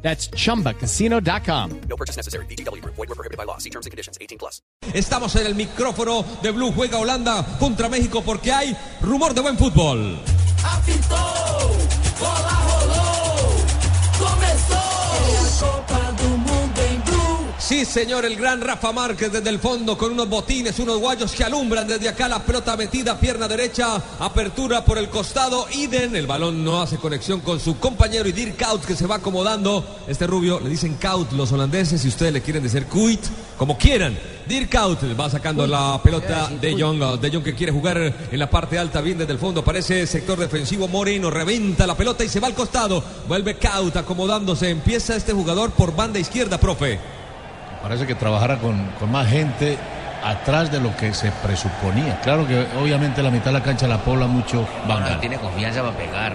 That's chumbacasino.com. No purchase necessary. BGW. Void were prohibited by law. See terms and conditions. 18 plus. Estamos en el micrófono de Blue Juega Holanda contra México porque hay rumor de buen fútbol. Apitou, Sí, señor, el gran Rafa Márquez desde el fondo con unos botines, unos guayos que alumbran desde acá la pelota metida, pierna derecha, apertura por el costado, Iden, el balón no hace conexión con su compañero y Dirk Kuyt que se va acomodando. Este rubio le dicen Kuyt los holandeses, si ustedes le quieren decir Kuyt, como quieran. Dirk Kuyt va sacando la pelota de Jong, de Jong que quiere jugar en la parte alta, bien desde el fondo, parece sector defensivo Moreno, reventa la pelota y se va al costado, vuelve Kuyt acomodándose, empieza este jugador por banda izquierda, profe. Parece que trabajara con, con más gente atrás de lo que se presuponía. Claro que obviamente la mitad de la cancha la pobla mucho No Bangal. tiene confianza para pegar.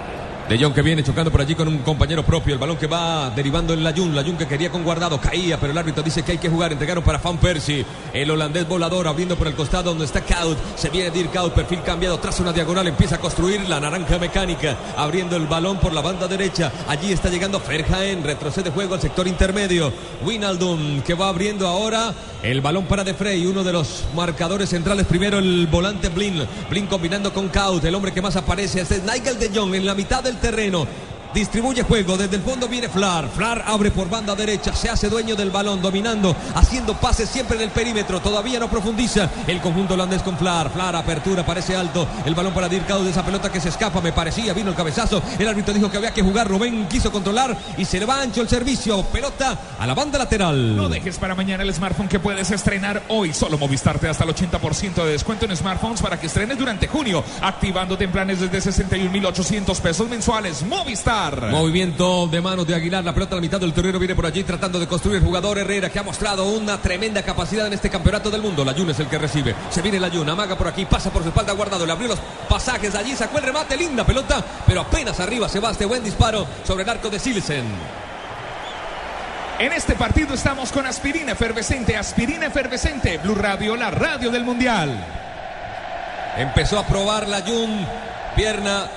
De Jong que viene chocando por allí con un compañero propio. El balón que va derivando en Layun. Layun que quería con guardado. Caía, pero el árbitro dice que hay que jugar. Entregaron para Van Persie. El holandés volador abriendo por el costado donde está Kaut. Se viene Dirk Kaut. Perfil cambiado. Tras una diagonal empieza a construir la naranja mecánica. Abriendo el balón por la banda derecha. Allí está llegando Ferjaen. Retrocede juego al sector intermedio. Winaldum que va abriendo ahora el balón para De Frey. Uno de los marcadores centrales. Primero el volante Blin. Blin combinando con Kaut. El hombre que más aparece es Nigel de Jong en la mitad del terreno. Distribuye juego, desde el fondo viene Flar, Flar abre por banda derecha, se hace dueño del balón, dominando, haciendo pases siempre en el perímetro, todavía no profundiza. El conjunto holandés con Flar, Flar apertura, parece alto, el balón para Dirk Kuyt, esa pelota que se escapa, me parecía, vino el cabezazo, el árbitro dijo que había que jugar, Rubén quiso controlar y se le va ancho el servicio, pelota a la banda lateral. No dejes para mañana el smartphone que puedes estrenar hoy. Solo Movistar te hasta el 80% de descuento en smartphones para que estrenes durante junio, activándote en planes desde 61.800 pesos mensuales. Movistar. Movimiento de manos de Aguilar, la pelota a la mitad del terreno viene por allí tratando de construir el jugador Herrera que ha mostrado una tremenda capacidad en este campeonato del mundo. La Jun es el que recibe, se viene la Jun, amaga por aquí, pasa por su espalda guardado, le abrió los pasajes allí, sacó el remate, linda pelota, pero apenas arriba se va este buen disparo sobre el arco de Silsen. En este partido estamos con aspirina efervescente, aspirina efervescente, Blue Radio, la radio del Mundial. Empezó a probar la Jun, pierna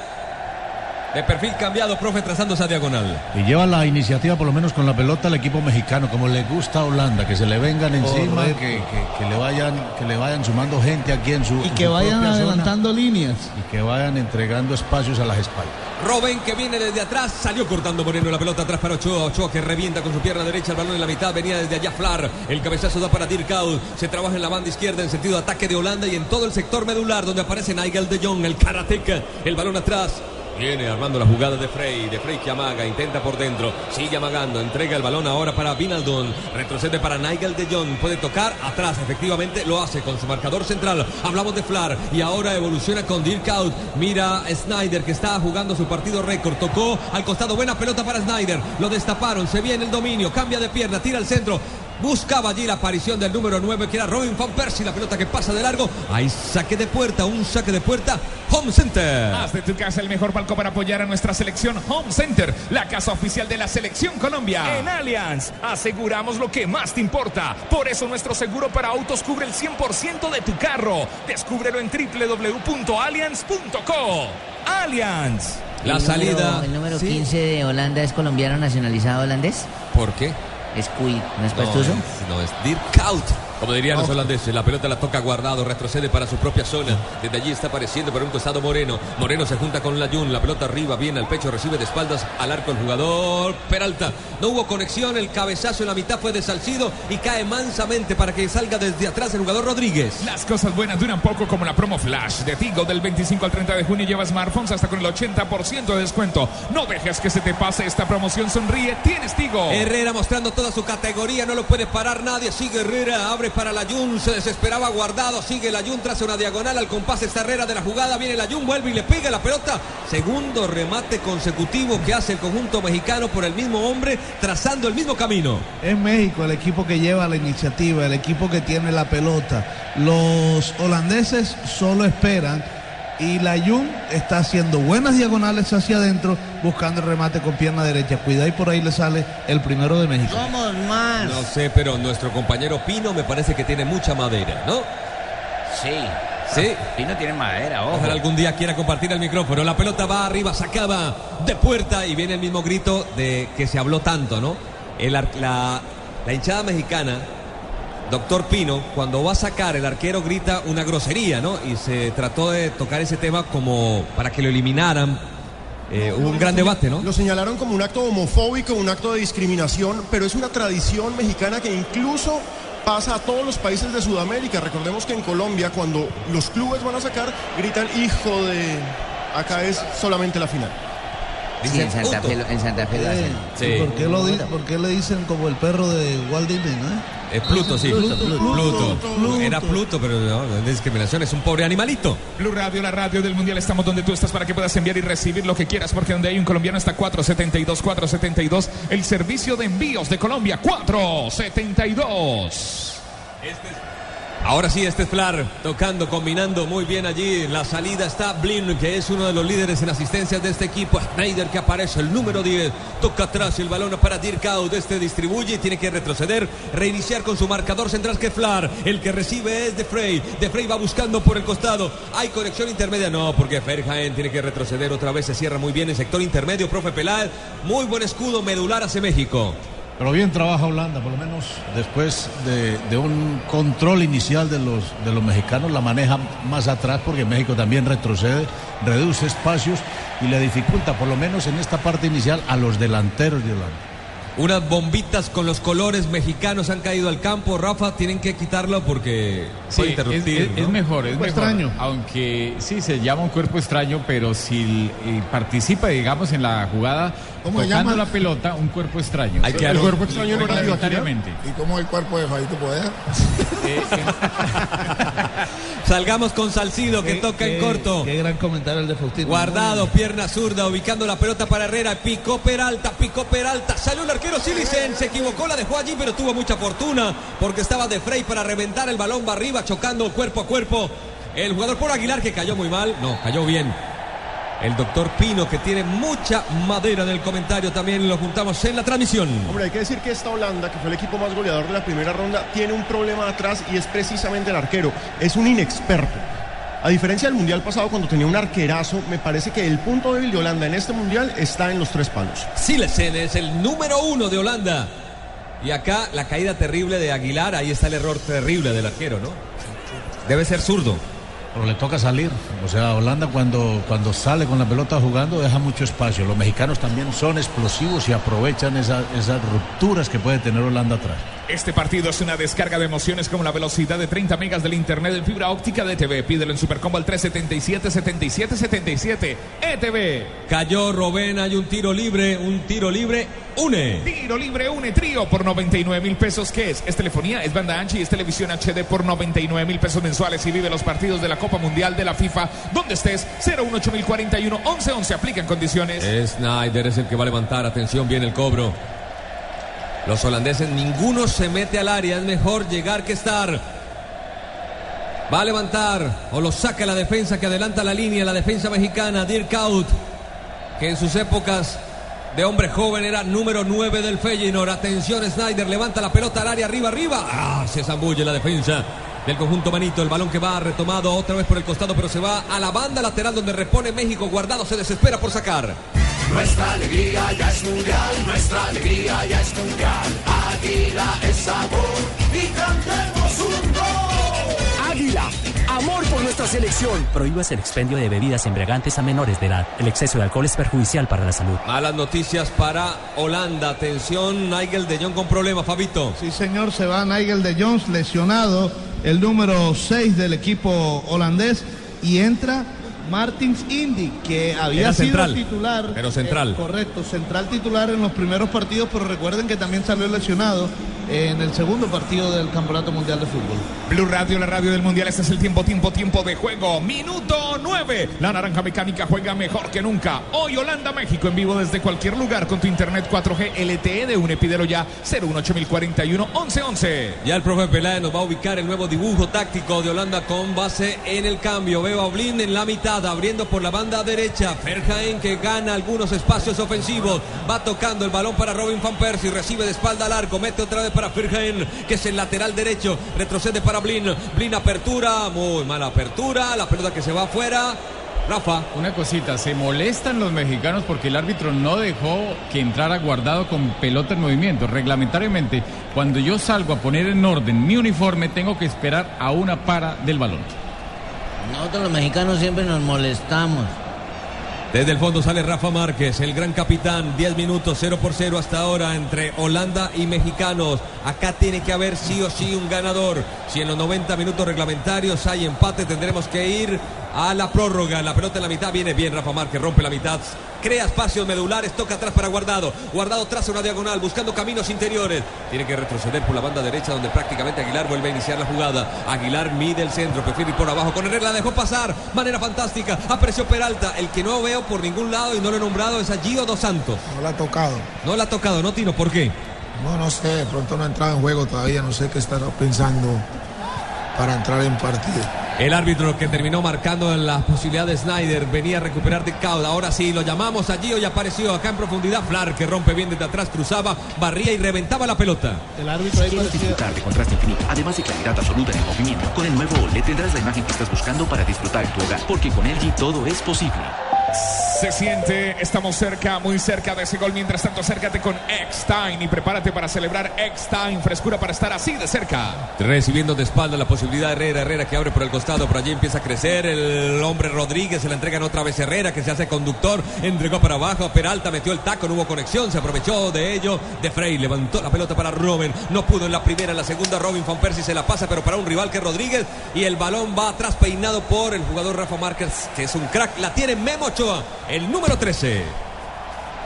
de perfil cambiado, profe, trazando esa diagonal. Y lleva la iniciativa, por lo menos con la pelota, al equipo mexicano, como le gusta a Holanda, que se le vengan encima, que, que- que le vayan, que le vayan sumando gente aquí en su Y que su vayan zona, adelantando líneas. y que vayan entregando espacios a las espaldas. Robin que viene desde atrás, salió cortando Moreno la pelota atrás para Ochoa, Ochoa que revienta con su pierna derecha, el balón en la mitad, venía desde allá Flar, el cabezazo da para Dirk Kuyt, se trabaja en la banda izquierda en sentido de ataque de Holanda y en todo el sector medular donde aparece Nigel de Jong, el karateca, el balón atrás. Viene armando la jugada de Frey, de Frey que amaga, intenta por dentro, sigue amagando, entrega el balón ahora para Vinaldon, retrocede para Nigel de Jong, puede tocar atrás, efectivamente lo hace con su marcador central. Hablamos de Flar y ahora evoluciona con Dirk Kuyt, mira Snyder que está jugando su partido récord, tocó al costado, buena pelota para Snyder, lo destaparon, se viene el dominio, cambia de pierna, tira al centro. Buscaba allí la aparición del número 9 que era Robin Van Persie, la pelota que pasa de largo. Hay saque de puerta, un saque de puerta. Home Center. Haz de tu casa el mejor palco para apoyar a nuestra selección Home Center, la casa oficial de la selección Colombia. En Allianz, aseguramos lo que más te importa. Por eso nuestro seguro para autos cubre el 100% de tu carro. Descúbrelo en www.allianz.co. Allianz. La El número- salida. el número Sí. 15 de Holanda es colombiano nacionalizado holandés. ¿Por qué? Es Cuy, ¿no es No, pastuso? es, no, es Dirk Kuyt. Como dirían los holandeses, la pelota la toca guardado, retrocede para su propia zona. Desde allí está apareciendo por un costado Moreno. Moreno se junta con Layun, la pelota arriba, viene al pecho, recibe de espaldas al arco el jugador Peralta. No hubo conexión, el cabezazo en la mitad fue de Salcido y cae mansamente para que salga desde atrás el jugador Rodríguez. Las cosas buenas duran poco como la promo Flash de Tigo del 25 al 30 de junio lleva smartphones hasta con el 80% de descuento. No dejes que se te pase esta promoción, sonríe, tienes Tigo. Herrera mostrando toda su categoría, no lo puede parar nadie. Sigue Herrera, abre abre para la Jun, se desesperaba guardado, sigue la Jun tras una diagonal al compás esta Herrera de la jugada, viene la Jun, vuelve y le pega la pelota. Segundo remate consecutivo que hace el conjunto mexicano por el mismo hombre, trazando el mismo camino. Es México el equipo que lleva la iniciativa, el equipo que tiene la pelota. Los holandeses solo esperan y la Jun está haciendo buenas diagonales hacia adentro, buscando el remate con pierna derecha. Cuidado y por ahí le sale el primero de México. Somos más. No sé, pero nuestro compañero Pino me parece que tiene mucha madera, ¿no? Sí. Sí. Pino tiene madera, ojo. Ojalá algún día quiera compartir el micrófono. La pelota va arriba, sacaba de puerta y viene el mismo grito de que se habló tanto, ¿no? El la hinchada mexicana, doctor Pino, cuando va a sacar, el arquero grita una grosería, ¿no? Y se trató de tocar ese tema como para que lo eliminaran. Eh, hubo un gran debate, ¿no? Lo señalaron como un acto homofóbico, un acto de discriminación, pero es una tradición mexicana que incluso pasa a todos los países de Sudamérica. Recordemos que en Colombia, cuando los clubes van a sacar, gritan hijo de. Acá es solamente la final. Sí, en Santa Fe, lo- en Santa Fe lo hacen. Sí. ¿Por, qué lo di- por qué le dicen como el perro de Walt Disney? ¿no? Es Pluto, sí. Pluto, Pluto. Pluto, Pluto. Era Pluto, pero no, no es discriminación, es un pobre animalito. Blue Radio, la radio del mundial, estamos donde tú estás para que puedas enviar y recibir lo que quieras, porque donde hay un colombiano está 472, 472, el servicio de envíos de Colombia, 472. Ahora sí, este es Flar tocando, combinando muy bien allí. La salida está Blin, que es uno de los líderes en asistencias de este equipo. Schneider que aparece, el número 10. Toca atrás el balón para Dirk Out. Este distribuye y tiene que retroceder, reiniciar con su marcador central que Flar. El que recibe es De Frey. De Frey va buscando por el costado. Hay conexión intermedia, no, porque Ferjaen tiene que retroceder otra vez. Se cierra muy bien el sector intermedio, profe Peláez. Muy buen escudo medular hacia México. Pero bien trabaja Holanda, por lo menos después de, de un control inicial de los, de los mexicanos, la maneja más atrás porque México también retrocede, reduce espacios y le dificulta, por lo menos en esta parte inicial, a los delanteros de Holanda. Unas bombitas con los colores mexicanos han caído al campo. Rafa, tienen que quitarlo porque Sí, puede es, interrumpir. es- ¿no? es mejor, es mejor. extraño. Aunque sí se llama un cuerpo extraño, pero si eh, participa, digamos, en la jugada ¿Cómo se llama? la pelota, un cuerpo extraño. Hay que El cuerpo extraño no era. ¿Y cómo es el cuerpo de Fabito Poder? Eh, Salgamos con Salcido que Qué- toca en corto. Qué gran comentario el de Faustino. Guardado, pierna zurda, ubicando la pelota para Herrera. Picó Peralta, picó Peralta. Salió el arquero Silicen. Se equivocó, la dejó allí, pero tuvo mucha fortuna porque estaba de Frey para reventar el balón. Va arriba, chocando cuerpo a cuerpo. El jugador por Aguilar que cayó muy mal. No, cayó bien. El doctor Pino que tiene mucha madera en el comentario también lo juntamos en la transmisión. Hombre, hay que decir que esta Holanda, que fue el equipo más goleador de la primera ronda, tiene un problema atrás y es precisamente el arquero. Es un inexperto. A diferencia del mundial pasado, cuando tenía un arquerazo, me parece que el punto débil de Holanda en este mundial está en los tres palos. Silesen es el número uno de Holanda. Y acá la caída terrible de Aguilar, ahí está el error terrible del arquero, ¿no? Debe ser zurdo. Pero le toca salir. O sea, Holanda cuando, cuando sale con la pelota jugando deja mucho espacio. Los mexicanos también son explosivos y aprovechan esa- esas rupturas que puede tener Holanda atrás. Este partido es una descarga de emociones como la velocidad de 30 megas del internet en fibra óptica de ETV. Pídelo en Supercombo al 377-7777. ETV. Cayó Robén, hay un tiro libre, un tiro libre, une. Tiro libre, une trío por 99 mil pesos. ¿Qué es? Es telefonía, es banda ancha y es televisión HD por 99 mil pesos mensuales. Y vive los partidos de la Copa Mundial de la FIFA donde estés. 018041 1111. Aplica en condiciones. Snyder es el que va a levantar, atención, viene el cobro. Los holandeses, ninguno se mete al área, es mejor llegar que estar. Va a levantar o lo saca la defensa que adelanta la línea, la defensa mexicana, Dirk Out, que en sus épocas de hombre joven era número 9 del Feyenoord. Atención, Snyder levanta la pelota al área, arriba, arriba. Ah, se zambulle la defensa del conjunto Manito. El balón que va retomado otra vez por el costado, pero se va a la banda lateral donde repone México. Guardado se desespera por sacar. Nuestra alegría ya es mundial, nuestra alegría ya es mundial. Águila es sabor y cantemos un gol. Águila, amor por nuestra selección. Prohíbas el expendio de bebidas embriagantes a menores de edad. El exceso de alcohol es perjudicial para la salud. Malas noticias para Holanda. Atención, Nigel de Jong con problemas, Fabito. Sí, señor, se va Nigel de Jones lesionado, el número 6 del equipo holandés, y entra Martins Indy, que había Era sido central, titular. pero central. eh, correcto, central titular en los primeros partidos, pero recuerden que también salió lesionado en el segundo partido del Campeonato Mundial de Fútbol. Blue Radio, la radio del Mundial. Este es el tiempo, tiempo, tiempo de juego. Minuto 9. La naranja mecánica juega mejor que nunca. Hoy Holanda, México en vivo desde cualquier lugar con tu internet 4G LTE de UNE. Pídelo ya 01841 1111. Ya el profe Peláez nos va a ubicar el nuevo dibujo táctico de Holanda con base en el cambio. Veo a Blin en la mitad, abriendo por la banda derecha. Ferjaen que gana algunos espacios ofensivos. Va tocando el balón para Robin Van Persie. Recibe de espalda al arco. Mete otra vez para Ferjaen, que es el lateral derecho. Retrocede para Blin. Blin apertura. Muy mala apertura. La pelota que se va afuera. Rafa. Una cosita, se molestan los mexicanos porque el árbitro no dejó que entrara guardado con pelota en movimiento. Reglamentariamente, cuando yo salgo a poner en orden mi uniforme, tengo que esperar a una para del balón. Nosotros los mexicanos siempre nos molestamos. Desde el fondo sale Rafa Márquez, el gran capitán. 10 minutos, 0 por 0 hasta ahora entre Holanda y mexicanos. Acá tiene que haber sí o sí un ganador. Si en los 90 minutos reglamentarios hay empate, tendremos que ir a la prórroga. La pelota en la mitad viene bien. Rafa Márquez rompe la mitad. Crea espacios medulares, toca atrás para Guardado. Guardado traza una diagonal, buscando caminos interiores. Tiene que retroceder por la banda derecha, donde prácticamente Aguilar vuelve a iniciar la jugada. Aguilar mide el centro, prefiere ir por abajo. Con Herrera la dejó pasar. Manera fantástica. Apreció Peralta. El que no veo por ningún lado y no lo he nombrado es a Gio Dos Santos. No la ha tocado. No la ha tocado, ¿no, Tino? ¿Por qué? No, no sé, de pronto no ha entrado en juego todavía, no sé qué estará pensando para entrar en partido. El árbitro que terminó marcando en la posibilidad de Snyder venía a recuperar de Cauda. Ahora sí, lo llamamos a Gio y apareció acá en profundidad. Flar que rompe bien desde atrás, cruzaba, barría y reventaba la pelota. El árbitro ahí ¿Quieres disfrutar de contraste infinito, además de claridad absoluta en el movimiento? Con el nuevo OLED tendrás la imagen que estás buscando para disfrutar en tu hogar, porque con LG todo es posible. Se siente, estamos cerca, muy cerca de ese gol. Mientras tanto, acércate con X-Time y prepárate para celebrar X-Time. Frescura para estar así de cerca. Recibiendo de espalda la posibilidad de Herrera, Herrera que abre por el costado, por allí empieza a crecer el hombre Rodríguez, se la entregan otra vez Herrera que se hace conductor, entregó para abajo, Peralta metió el taco, no hubo conexión, se aprovechó de ello, de Frey levantó la pelota para Robin, no pudo en la primera, en la segunda Robin Van Persie se la pasa, pero para un rival que es Rodríguez y el balón va atrás peinado por el jugador Rafa Márquez, que es un crack, la tiene Memo Ochoa, el número 13.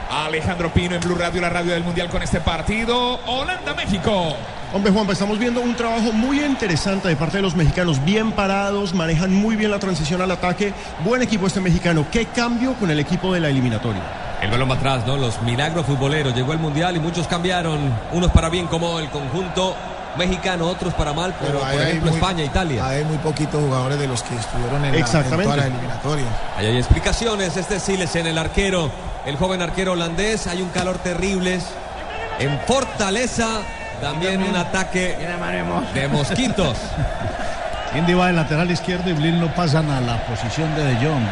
Alejandro Pino en Blue Radio, la radio del Mundial con este partido. Holanda-México. Hombre, Juanpa, estamos viendo un trabajo muy interesante de parte de los mexicanos, bien parados, manejan muy bien la transición al ataque. Buen equipo este mexicano. ¿Qué cambio con el equipo de la eliminatoria? El balón va atrás, ¿no? Los milagros futboleros. Llegó el Mundial y muchos cambiaron. Unos para bien como el conjunto mexicano, otros para mal, como por ejemplo muy- España, Italia. Hay muy poquitos jugadores de los que estuvieron en, la, en Exactamente. todas las eliminatorias. Ahí hay explicaciones. Este es Siles en el arquero, el joven arquero holandés. Hay un calor terrible. En Fortaleza también un ataque de mosquitos. Indy va de lateral izquierdo y Blin lo pasan a la posición de De Jong.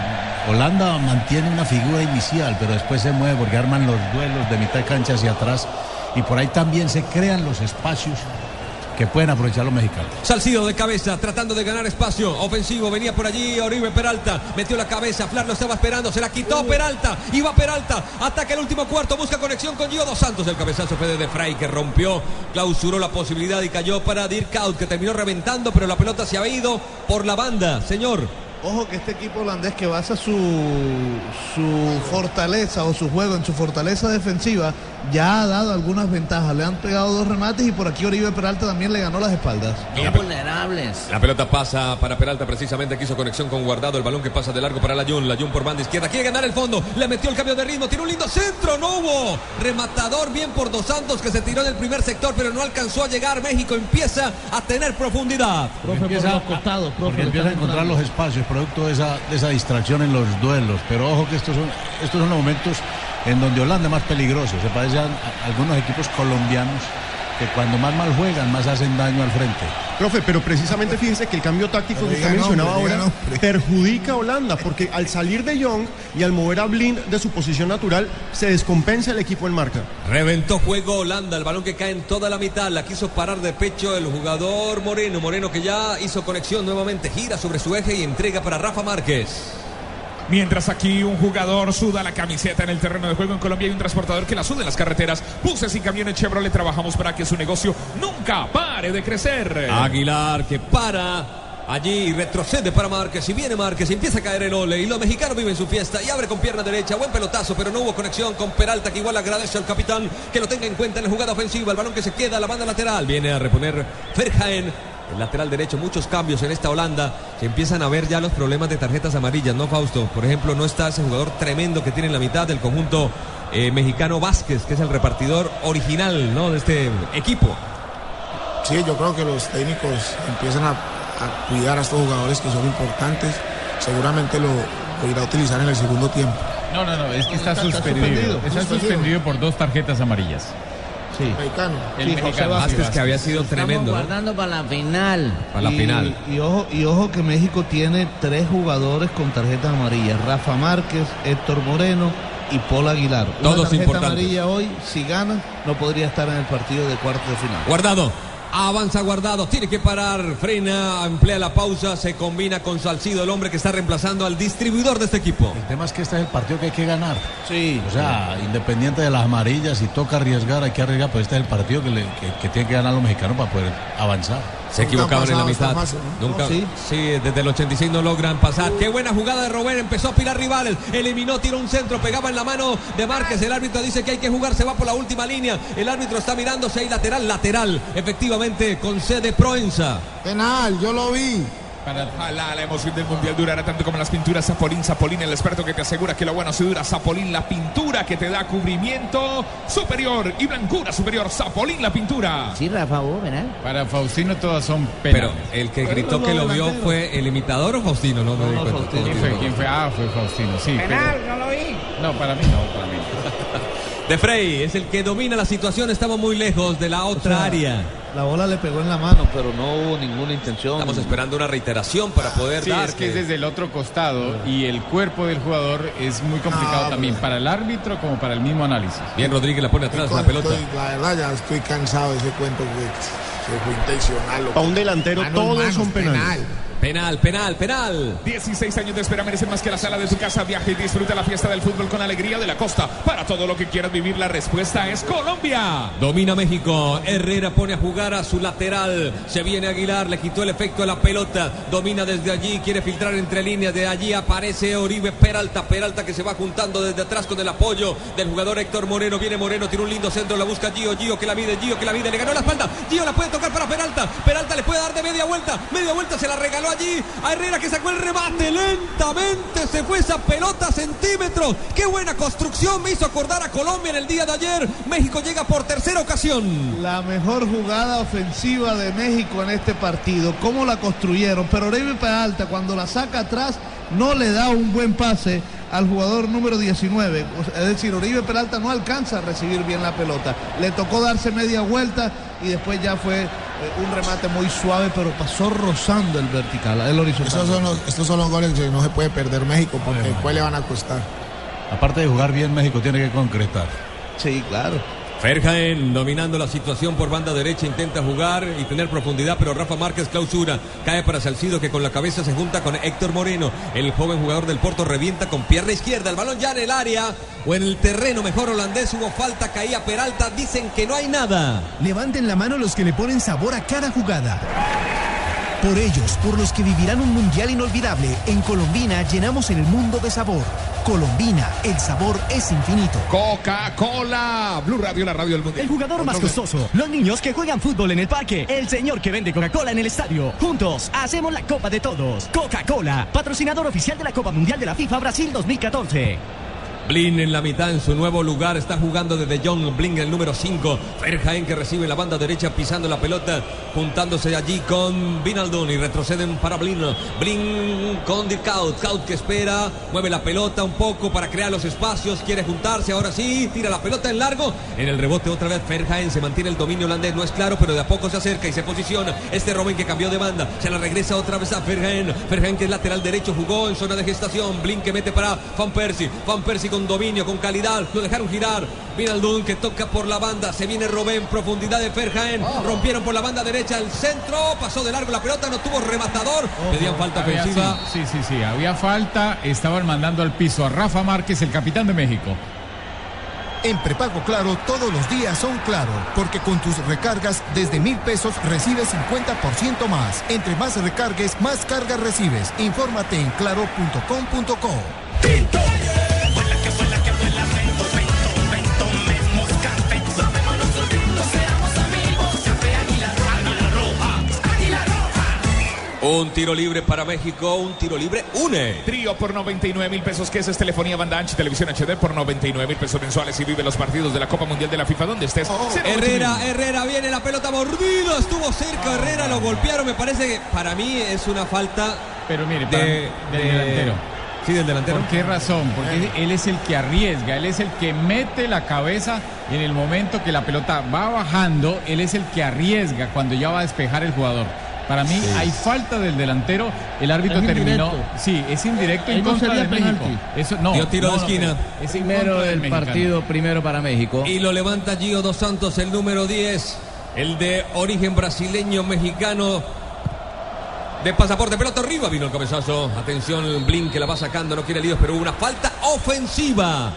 Holanda mantiene una figura inicial, pero después se mueve porque arman los duelos de mitad de cancha hacia atrás y por ahí también se crean los espacios que pueden aprovechar los mexicanos. Salcido de cabeza, tratando de ganar espacio. Ofensivo, venía por allí Oribe Peralta. Metió la cabeza, Flar lo estaba esperando, se la quitó Peralta. Iba Peralta, ataca el último cuarto, busca conexión con Gio Dos Santos. El cabezazo fue de Frey que rompió, clausuró la posibilidad y cayó para Dirk Kuyt que terminó reventando, pero la pelota se había ido por la banda, señor. Ojo que este equipo holandés que basa su, su fortaleza o su juego en su fortaleza defensiva ya ha dado algunas ventajas. Le han pegado dos remates y por aquí Oribe Peralta también le ganó las espaldas. Son vulnerables. La pelota pasa para Peralta precisamente, quiso conexión con Guardado, el balón que pasa de largo para la Jun, la Jun por banda izquierda, quiere ganar el fondo, le metió el cambio de ritmo, tiene un lindo centro, no hubo, rematador bien por Dos Santos que se tiró en el primer sector pero no alcanzó a llegar, México empieza a tener profundidad. Porque empieza, porque empieza a encontrar los espacios, producto de esa, de esa distracción en los duelos. Pero ojo que estos son, estos son los momentos en donde Holanda es más peligroso. Se parece a, a algunos equipos colombianos que cuando más mal juegan, más hacen daño al frente. Profe, pero precisamente fíjense que el cambio táctico Pero que usted mencionaba ahora perjudica a Holanda, porque al salir de Young y al mover a Blin de su posición natural, se descompensa el equipo en marca. Reventó juego Holanda, el balón que cae en toda la mitad, la quiso parar de pecho el jugador Moreno, Moreno que ya hizo conexión nuevamente, gira sobre su eje y entrega para Rafa Márquez. Mientras aquí un jugador suda la camiseta en el terreno de juego en Colombia hay un transportador que la suda en las carreteras. Buses y camiones Chevrolet trabajamos para que su negocio nunca pare de crecer. Aguilar que para Allí y retrocede para Márquez y viene Márquez y empieza a caer el ole y los mexicanos viven su fiesta y abre con pierna derecha, buen pelotazo, pero no hubo conexión con Peralta que igual agradece al capitán que lo tenga en cuenta en la jugada ofensiva, el balón que se queda a la banda lateral, viene a reponer Ferjaen, el lateral derecho, muchos cambios en esta Holanda, se empiezan a ver ya los problemas de tarjetas amarillas, ¿no Fausto? Por ejemplo, no está ese jugador tremendo que tiene en la mitad del conjunto eh, mexicano Vázquez, que es el repartidor original, ¿no? De este equipo. Sí, yo creo que los técnicos empiezan a, a cuidar a estos jugadores que son importantes. Seguramente lo, lo irá a utilizar en el segundo tiempo. No, no, no, es que está, Está suspendido. suspendido, Está suspendido. suspendido por dos tarjetas amarillas. Sí. Mexicano. El Sí, José mexicano. Vázquez, que había sido tremendo, Estamos ¿no? guardando para la final. Para la y, final. Y ojo, y ojo que México tiene tres jugadores con tarjetas amarillas. Rafa Márquez, Héctor Moreno y Paul Aguilar. Una Todos tarjeta importantes. amarilla hoy, si gana, no podría estar en el partido de cuartos de final. Guardado. Avanza guardado, tiene que parar, frena, emplea la pausa, se combina con Salcido, el hombre que está reemplazando al distribuidor de este equipo. El tema es que este es el partido que hay que ganar. Sí. O sea, independiente de las amarillas, si toca arriesgar, hay que arriesgar, pero este es el partido que, le- que, que tienen que ganar los mexicanos para poder avanzar. Se equivocaban en la mitad. Nunca, No, sí. sí. desde el 86 no logran pasar. Qué buena jugada de Robert. Empezó a pilar rivales. Eliminó, tiró un centro, pegaba en la mano de Márquez. El árbitro dice que hay que jugar, se va por la última línea. El árbitro está mirando si hay lateral, lateral. Efectivamente, concede Proenza. Penal, yo lo vi. Ojalá la emoción del mundial durara tanto como las pinturas Zapolín. Zapolín, el experto que te asegura que lo bueno se dura. Zapolín, la pintura que te da cubrimiento superior y blancura superior. Zapolín, la pintura. Sí, Rafa, vos, ¿verdad? Para Faustino todas son Pero penales. el que gritó que lo vio fue el imitador o Faustino, no, me di no, cuenta. Faustino. ¿Quién fue? ¿Quién fue? Ah, fue Faustino, sí. Penal, no lo vi. pero- No, para mí no, para mí. De Frey es el que domina la situación. Estamos muy lejos de la otra sea, área. La bola le pegó en la mano, pero no hubo ninguna intención. Estamos esperando una reiteración para poder Sí, dar. es que es desde el otro costado y el cuerpo del jugador es muy complicado Ah, también para el árbitro como para el mismo análisis. Bien, Rodríguez la pone atrás la Estoy- pelota. la verdad ya estoy cansado de ese cuento que se fue intencional. o- A un delantero manos, son penales. penal. Penal, penal, penal. 16 años de espera merecen más que la sala de tu casa. Viaja y disfruta la fiesta del fútbol con alegría de la costa. Para todo lo que quieras vivir, la respuesta es Colombia. Domina México. Herrera pone a jugar a su lateral. Se viene Aguilar, le quitó el efecto a la pelota. Domina desde allí, quiere filtrar entre líneas. De allí aparece Oribe Peralta. Peralta que se va juntando desde atrás con el apoyo del jugador Héctor Moreno. Viene Moreno, tiene un lindo centro, la busca Gio. Gio que la mide, Gio que la mide. Le ganó la espalda. Gio la puede tocar para Peralta. Peralta le puede dar de media vuelta. Media vuelta se la regaló allí a Herrera que sacó el remate. Lentamente se fue esa pelota centímetros. Qué buena construcción me hizo acordar a Colombia en el día de ayer. México llega por tercera ocasión. La mejor jugada ofensiva de México en este partido. ¿Cómo la construyeron? Pero Oribe Peralta, cuando la saca atrás, no le da un buen pase al jugador número 19. O sea, Es decir, Oribe Peralta no alcanza a recibir bien la pelota. Le tocó darse media vuelta y después ya fue un remate muy suave, pero pasó rozando el vertical, el horizontal. Estos son, los, estos son los goles que no se puede perder México porque después le van a costar. Aparte de jugar bien, México tiene que concretar. Sí, claro. Ferjaen dominando la situación por banda derecha, intenta jugar y tener profundidad, pero Rafa Márquez clausura. Cae para Salcido que con la cabeza se junta con Héctor Moreno. El joven jugador del Porto revienta con pierna izquierda. El balón ya en el área o en el terreno mejor holandés. Hubo falta, caía Peralta. Dicen que no hay nada. Levanten la mano los que le ponen sabor a cada jugada. Por ellos, por los que vivirán un mundial inolvidable, en Colombina llenamos el mundo de sabor. Colombina, el sabor es infinito. Coca-Cola. Blue Radio, la radio del mundial. El jugador más costoso, los niños que juegan fútbol en el parque, el señor que vende Coca-Cola en el estadio. Juntos hacemos la Copa de Todos. Coca-Cola, patrocinador oficial de la Copa Mundial de la FIFA Brasil 2014. Blin en la mitad en su nuevo lugar. Está jugando desde John Blin, el número 5. Ferjaen que recibe la banda derecha pisando la pelota, juntándose allí con Vinaldón y retroceden para Blin. Blin con Dirk Kaut. Kaut que espera, mueve la pelota un poco para crear los espacios, quiere juntarse. Ahora sí, tira la pelota en largo. En el rebote otra vez Ferjaen se mantiene el dominio holandés. No es claro, pero de a poco se acerca y se posiciona. Este Robin que cambió de banda, se la regresa otra vez a Ferjaen. Ferjaen que es lateral derecho, jugó en zona de gestación. Blin que mete para Van Persie. Van Persie con dominio, con calidad. Lo dejaron girar. Vinaldún que toca por la banda. Se viene Robén, profundidad de Ferjaen. Rompieron por la banda derecha el centro. Pasó de largo la pelota, no tuvo rematador. Pedían falta Había- ofensiva. Sí, sí, sí, había falta. Estaban mandando al piso a Rafa Márquez, el capitán de México. En prepago Claro todos los días son claro, porque con tus recargas desde mil pesos recibes 50% más. Entre más recargues, más cargas recibes. Infórmate en claro.com.co. Un tiro libre para México, un tiro libre une. Trío por 99 mil pesos, que es telefonía banda ancha televisión HD por 99 mil pesos mensuales y vive los partidos de la Copa Mundial de la FIFA donde estés. Cero Herrera. Herrera viene la pelota mordida, estuvo cerca Herrera, lo golpearon, me parece que para mí es una falta Pero mire, de, para- de- del delantero. Sí, del delantero. ¿Por qué razón? Porque él es el que arriesga, él es el que mete la cabeza en el momento que la pelota va bajando, él es el que arriesga cuando ya va a despejar el jugador. Para mí hay falta del delantero, el árbitro Es terminó, indirecto. sí, es indirecto en contra de México. Eso no. Dio tiro no, de esquina. es Primero del partido, primero para México. Y lo levanta Gio Dos Santos, el número 10, el de origen brasileño mexicano. De pasaporte, pelota arriba, vino el cabezazo. Atención, Blin que la va sacando, no quiere líos, pero hubo una falta ofensiva.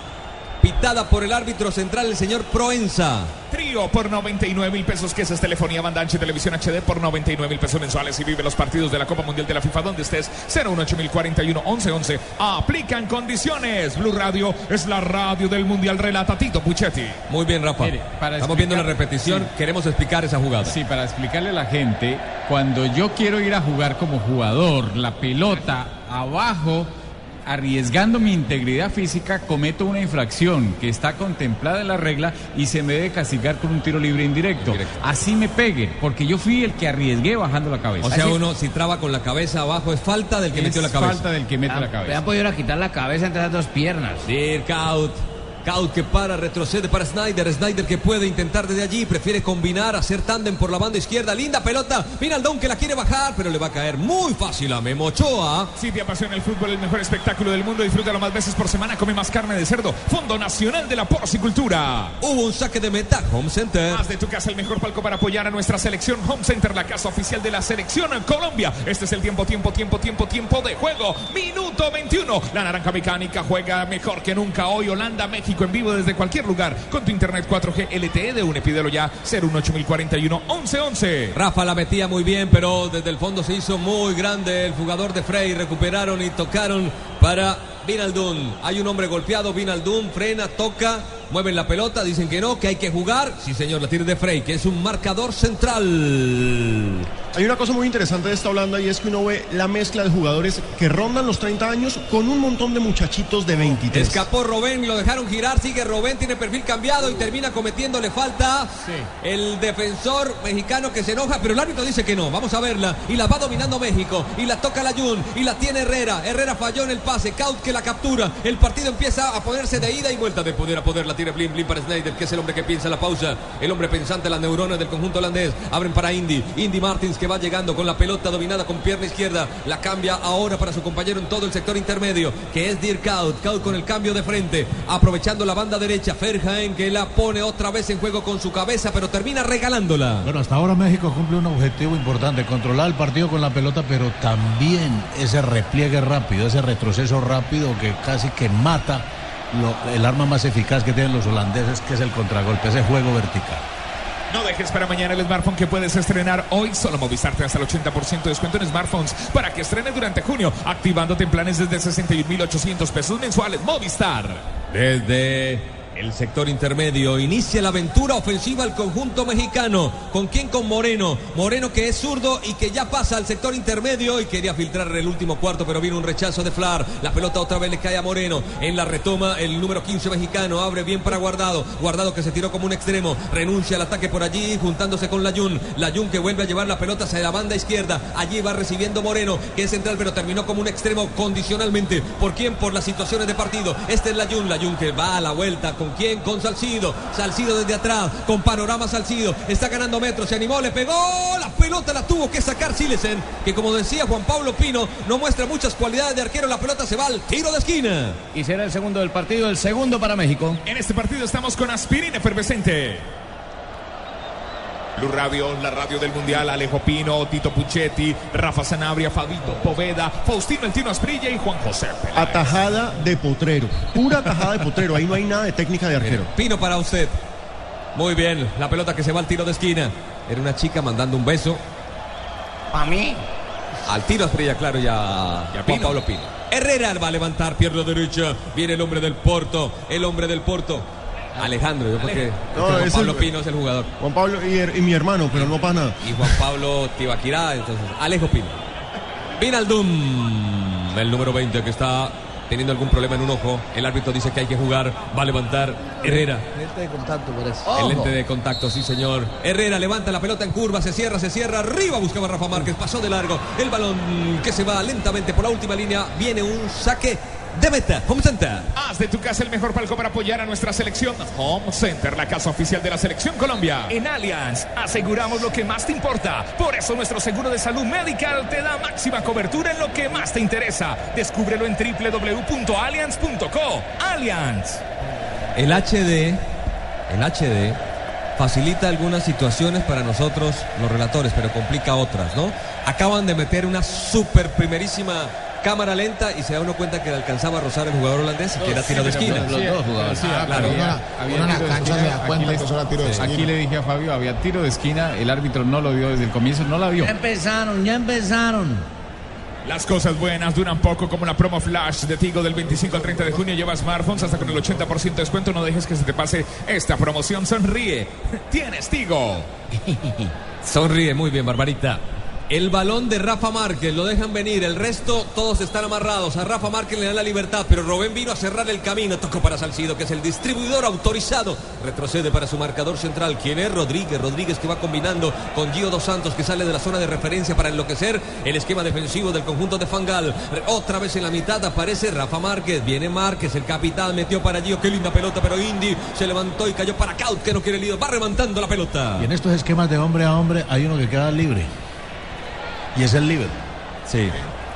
Pitada por el árbitro central, el señor Proenza. Trío por 99 mil pesos, que es telefonía banda ancha y televisión HD por 99 mil pesos mensuales y vive los partidos de la Copa Mundial de la FIFA donde estés. 018 mil 41 11 11. Aplican condiciones. Blue Radio es la radio del Mundial. Relata Tito Puchetti. Muy bien, Rafa. Mire, para Estamos viendo la repetición, sí. queremos explicar esa jugada. Sí, para explicarle a la gente, cuando yo quiero ir a jugar como jugador, la pelota abajo, arriesgando mi integridad física, cometo una infracción que está contemplada en la regla y se me debe castigar con un tiro libre indirecto. Así me pegue, porque yo fui el que arriesgué bajando la cabeza. O sea, Así- uno si traba con la cabeza abajo es falta del que Es metió la cabeza. falta del que mete la cabeza. Le han podido quitar la cabeza entre las dos piernas. Dirk out. Kaut que para, retrocede para Snyder. Snyder que puede intentar desde allí. Prefiere combinar, hacer tándem por la banda izquierda. Linda pelota. Mira al Don que la quiere bajar, pero le va a caer muy fácil a Memo Ochoa. Si te apasiona el fútbol, el mejor espectáculo del mundo, disfrútalo más veces por semana. Come más carne de cerdo. Fondo Nacional de la Porcicultura. Hubo un saque de meta. Home Center. Haz de tu casa el mejor palco para apoyar a nuestra selección Home Center, la casa oficial de la selección Colombia. Este es el tiempo, tiempo, tiempo, tiempo, tiempo de juego. Minuto 21. La naranja mecánica juega mejor que nunca hoy. Holanda, México en vivo desde cualquier lugar. Con tu internet 4G LTE de UNE. Pídelo ya 018041 1111. Rafa la metía muy bien, pero desde el fondo se hizo muy grande el jugador de Frey. Recuperaron y tocaron para Vinaldún. Hay un hombre golpeado, Vinaldún frena, toca, mueven la pelota, dicen que no, que hay que jugar. Sí, señor, la tiene de Frey, que es un marcador central. Hay una cosa muy interesante de esta Holanda y es que uno ve la mezcla de jugadores que rondan los 30 años con un montón de muchachitos de 23. Escapó Robén lo dejaron girar. Sigue Robén, tiene perfil cambiado y termina cometiéndole falta. El defensor mexicano que se enoja, pero el árbitro dice que no. Vamos a verla. Y la va dominando México. Y la toca la Jun. Y la tiene Herrera. Herrera falló en el pase. Kaut que la captura. El partido empieza a ponerse de ida y vuelta de poder a poder. La tiene Blin para Snyder, que es el hombre que piensa en la pausa. El hombre pensante, las neuronas del conjunto holandés. Abren para Indy. Indy Martins que va llegando con la pelota dominada con pierna izquierda. La cambia ahora para su compañero en todo el sector intermedio, que es Dirk Kaut. Kaut con el cambio de frente. Aprovechando la banda derecha. Ferjaen que la pone otra vez en juego con su cabeza, pero termina regalándola. Bueno, hasta ahora México cumple un objetivo importante, controlar el partido con la pelota, pero también ese repliegue rápido, ese retroceso rápido que casi que mata lo- el arma más eficaz que tienen los holandeses, que es el contragolpe, ese juego vertical. No dejes para mañana el smartphone que puedes estrenar hoy. Solo Movistar te da hasta el 80% de descuento en smartphones para que estrenes durante junio, activándote en planes desde 61.800 pesos mensuales. Movistar. Desde el sector intermedio inicia la aventura ofensiva el conjunto mexicano. ¿Con quién? Con Moreno. Moreno que es zurdo y que ya pasa al sector intermedio y quería filtrar el último cuarto, pero vino un rechazo de Flar. La pelota otra vez le cae a Moreno. En la retoma el número 15 mexicano. Abre bien para Guardado. Guardado que se tiró como un extremo. Renuncia al ataque por allí juntándose con Layun. Layun que vuelve a llevar la pelota hacia la banda izquierda. Allí va recibiendo Moreno, que es central, pero terminó como un extremo condicionalmente. ¿Por quién? Por las situaciones de partido. Este es Layun. Layun que va a la vuelta. ¿Con quién? Con Salcido. Salcido desde atrás. Con panorama Salcido. Está ganando metros. Se animó, le pegó. La pelota la tuvo que sacar Silesen. Que como decía Juan Pablo Pino, no muestra muchas cualidades de arquero. La pelota se va al tiro de esquina. Y será el segundo del partido, el segundo para México. En este partido estamos con aspirina efervescente. Blue Radio, la radio del Mundial, Alejo Pino, Tito Puchetti, Rafa Sanabria, Fabito Poveda, Faustino El Tino Asprilla y Juan José Peláez. Atajada de potrero. Pura atajada de potrero. Ahí no hay nada de técnica de arquero. Pino para usted. Muy bien, la pelota que se va al tiro de esquina. Era una chica mandando un beso. ¿A mí? Al tiro Asprilla, claro, ya, Juan Pino. Pablo Pino. Herrera va a levantar, pierna derecha. Viene el hombre del Porto, el hombre del Porto. Alejandro, yo porque No, Juan es Pablo el- Pino es el jugador. Juan Pablo y, y mi hermano, pero no pasa nada. Y Juan Pablo Tibaquirá, entonces Alejo Pino. Vinaldum, el número 20 que está teniendo algún problema en un ojo. El árbitro dice que hay que jugar, va a levantar Herrera. Lente de contacto parece. El lente de contacto, sí señor. Herrera levanta la pelota en curva, se cierra, se cierra. Arriba buscaba Rafa Márquez, pasó de largo. El balón que se va lentamente por la última línea. Viene un saque de meta. Home Center. Haz de tu casa el mejor palco para apoyar a nuestra selección. Home Center, la casa oficial de la selección Colombia. En Allianz, aseguramos lo que más te importa. Por eso nuestro seguro de salud medical te da máxima cobertura en lo que más te interesa. Descúbrelo en www.allianz.co. Allianz. El HD, el HD facilita algunas situaciones para nosotros los relatores, pero complica otras, ¿no? Acaban de meter una super primerísima cámara lenta y se da uno cuenta que le alcanzaba a rozar el jugador holandés y que era tiro de esquina. Los dos jugadores. Ah, claro. Aquí le dije a Fabio, había tiro de esquina, el árbitro no lo vio desde el comienzo, no la vio. Ya empezaron, ya empezaron. Las cosas buenas duran poco como la promo flash de Tigo del 25 al 30 de junio. Lleva smartphones hasta con el 80% de descuento. No dejes que se te pase esta promoción. Sonríe. Tienes Tigo. Sonríe muy bien, Barbarita. El balón de Rafa Márquez, lo dejan venir, el resto todos están amarrados. A Rafa Márquez le dan la libertad, pero Robén vino a cerrar el camino. Tocó para Salcido, que es el distribuidor autorizado. Retrocede para su marcador central, quien es Rodríguez. Rodríguez que va combinando con Gio Dos Santos, que sale de la zona de referencia para enloquecer el esquema defensivo del conjunto de Fangal. Otra vez en la mitad aparece Rafa Márquez. Viene Márquez, el capitán, metió para Gio. Qué linda pelota, pero Indy se levantó y cayó para Kaut, que no quiere lío. Va levantando la pelota. Y en estos esquemas de hombre a hombre hay uno que queda libre. Y es el libre. Sí.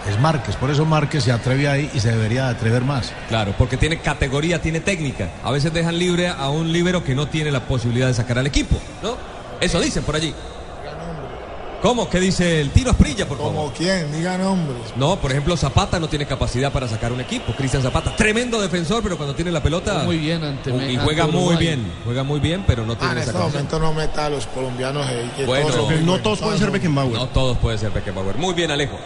Es Márquez. Por eso Márquez se atreve ahí y se debería atrever más. Claro, porque tiene categoría, tiene técnica. A veces dejan libre a un líbero que no tiene la posibilidad de sacar al equipo, ¿no? Eso dicen por allí. ¿Cómo? ¿Qué dice el tiro Asprilla, por favor? ¿Como quién? Digan nombres. No, por ejemplo, Zapata no tiene capacidad para sacar un equipo. Cristian Zapata, tremendo defensor, pero cuando tiene la pelota. Muy bien ante Y ante juega muy Uruguay. bien, juega muy bien, pero no Ah, tiene en esa este momento no meta a los colombianos ahí. que Bueno, todos No todos pueden ser Beckenbauer. No todos pueden ser Beckenbauer. Muy bien, Alejo.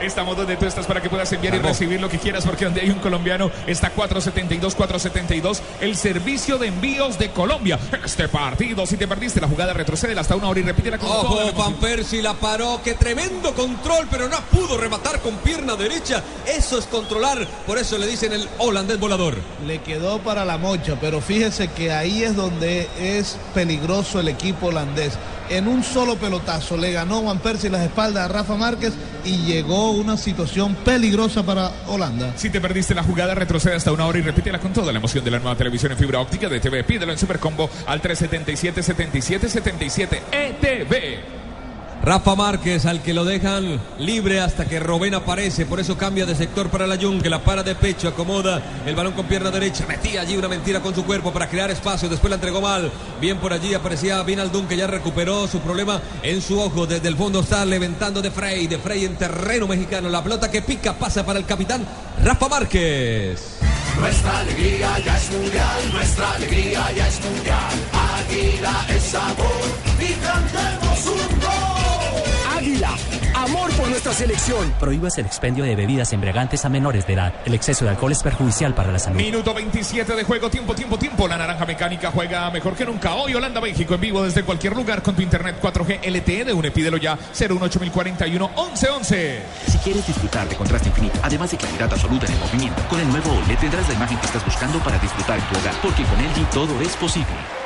Estamos donde tú estás para que puedas enviar y recibir lo que quieras, porque donde hay un colombiano está 472, 472, el servicio de envíos de Colombia. Este partido, si te perdiste la jugada, retrocede hasta una hora y toda la Ojo. Van Persie la paró. Qué tremendo control, pero no pudo rematar con pierna derecha. Eso es controlar. Por eso le dicen el holandés volador. Le quedó para la mocha, pero fíjese que ahí es donde es peligroso el equipo holandés. En un solo pelotazo le ganó Juan Persie las espaldas a Rafa Márquez y llegó una situación peligrosa para Holanda. Si te perdiste la jugada, retrocede hasta una hora y repítela con toda la emoción de la nueva televisión en fibra óptica de TV. Pídelo en Supercombo al 377 77 77 ETV. Rafa Márquez, al que lo dejan libre hasta que Robén aparece. Por eso cambia de sector para la Jun, que la para de pecho, acomoda el balón con pierna derecha. Metía allí una mentira con su cuerpo para crear espacio. Después la entregó mal. Bien por allí aparecía Vinaldun, que ya recuperó su problema en su ojo. Desde el fondo está levantando de Frey. De Frey en terreno mexicano. La pelota que pica pasa para el capitán Rafa Márquez. Nuestra alegría ya es mundial, nuestra alegría ya es mundial. Águila es sabor y cantemos nuestra selección. Prohíbas el expendio de bebidas embriagantes a menores de edad. El exceso de alcohol es perjudicial para la salud. Minuto 27 de juego, tiempo, tiempo, tiempo. La naranja mecánica juega mejor que nunca. Hoy Holanda, México en vivo desde cualquier lugar con tu internet 4G LTE de UNE. Pídelo ya 018 1111. Si quieres disfrutar de contraste infinito, además de claridad absoluta en el movimiento, con el nuevo OLED tendrás la imagen que estás buscando para disfrutar en tu hogar, porque con LG todo es posible.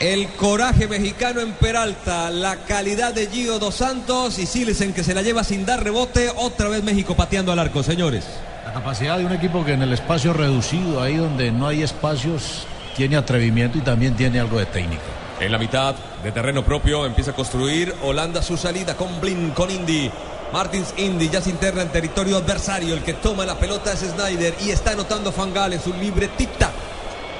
El coraje mexicano en Peralta, la calidad de Gio Dos Santos y Silesen que se la lleva sin dar rebote. Otra vez México pateando al arco, señores. La capacidad de un equipo que en el espacio reducido, ahí donde no hay espacios, tiene atrevimiento y también tiene algo de técnica. En la mitad de terreno propio empieza a construir Holanda su salida con Blin, con Indy. Martins Indy ya se interna en territorio adversario. El que toma la pelota es Snyder y está anotando Fangal en su libretita.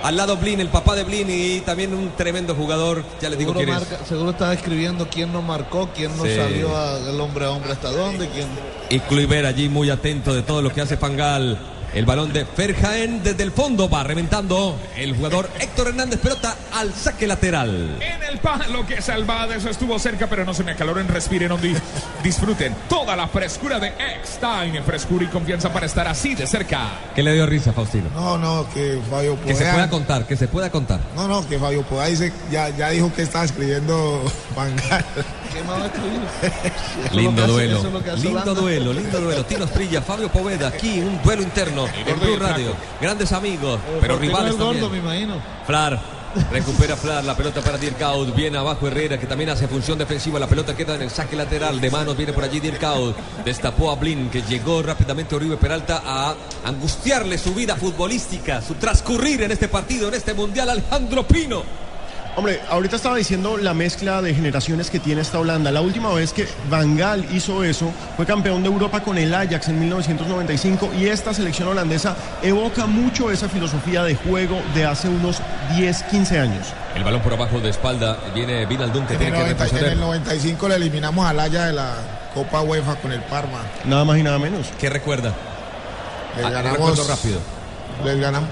Al lado Blin, el papá de Blin y también un tremendo jugador. Ya les digo Seguro, quién es. seguro estaba escribiendo quién no marcó, quién no Sí. salió al hombre a hombre hasta dónde, quién. Y Kluivert allí muy atento de todo lo que hace Fangal. El balón de Ferjaen desde el fondo va reventando el jugador Héctor Hernández, pelota al saque lateral. En el palo que salvada, eso estuvo cerca, pero no se me acaloren, respiren hondo y disfruten toda la frescura de X-Time. Frescura y confianza para estar así de cerca. ¿Qué le dio risa, Faustino? No, no, que Fabio Que se pueda contar, que se pueda contar. No, no, que Fabio Poveda dice, ya, ya dijo que estaba escribiendo Vangal. Lindo duelo, lindo Holanda. duelo, lindo duelo. Tino Asprilla, Fabio Poveda, aquí un duelo interno en Blue Radio. Grandes amigos, pero Porque no rivales es gordo, también. me imagino. Flar. Recupera Flar la pelota para Dirkaut. Viene abajo Herrera que también hace función defensiva. La pelota queda en el saque lateral de manos. Viene por allí Dirkaut. Destapó a Blin que llegó rápidamente Oribe Peralta a angustiarle su vida futbolística, su transcurrir en este partido, en este mundial. Alejandro Pino. Hombre, ahorita estaba diciendo la mezcla de generaciones que tiene esta Holanda. La última vez que Van Gaal hizo eso fue campeón de Europa con el Ajax en 1995 y esta selección holandesa evoca mucho esa filosofía de juego de hace unos 10, 15 años. El balón por abajo de espalda. Viene Vinaldum que En el, tiene que 90 en el 95 le eliminamos al Haya de la Copa UEFA con el Parma. Nada más y nada menos. ¿Qué recuerda? Les Ah, ganamos rápido. Les ganamos,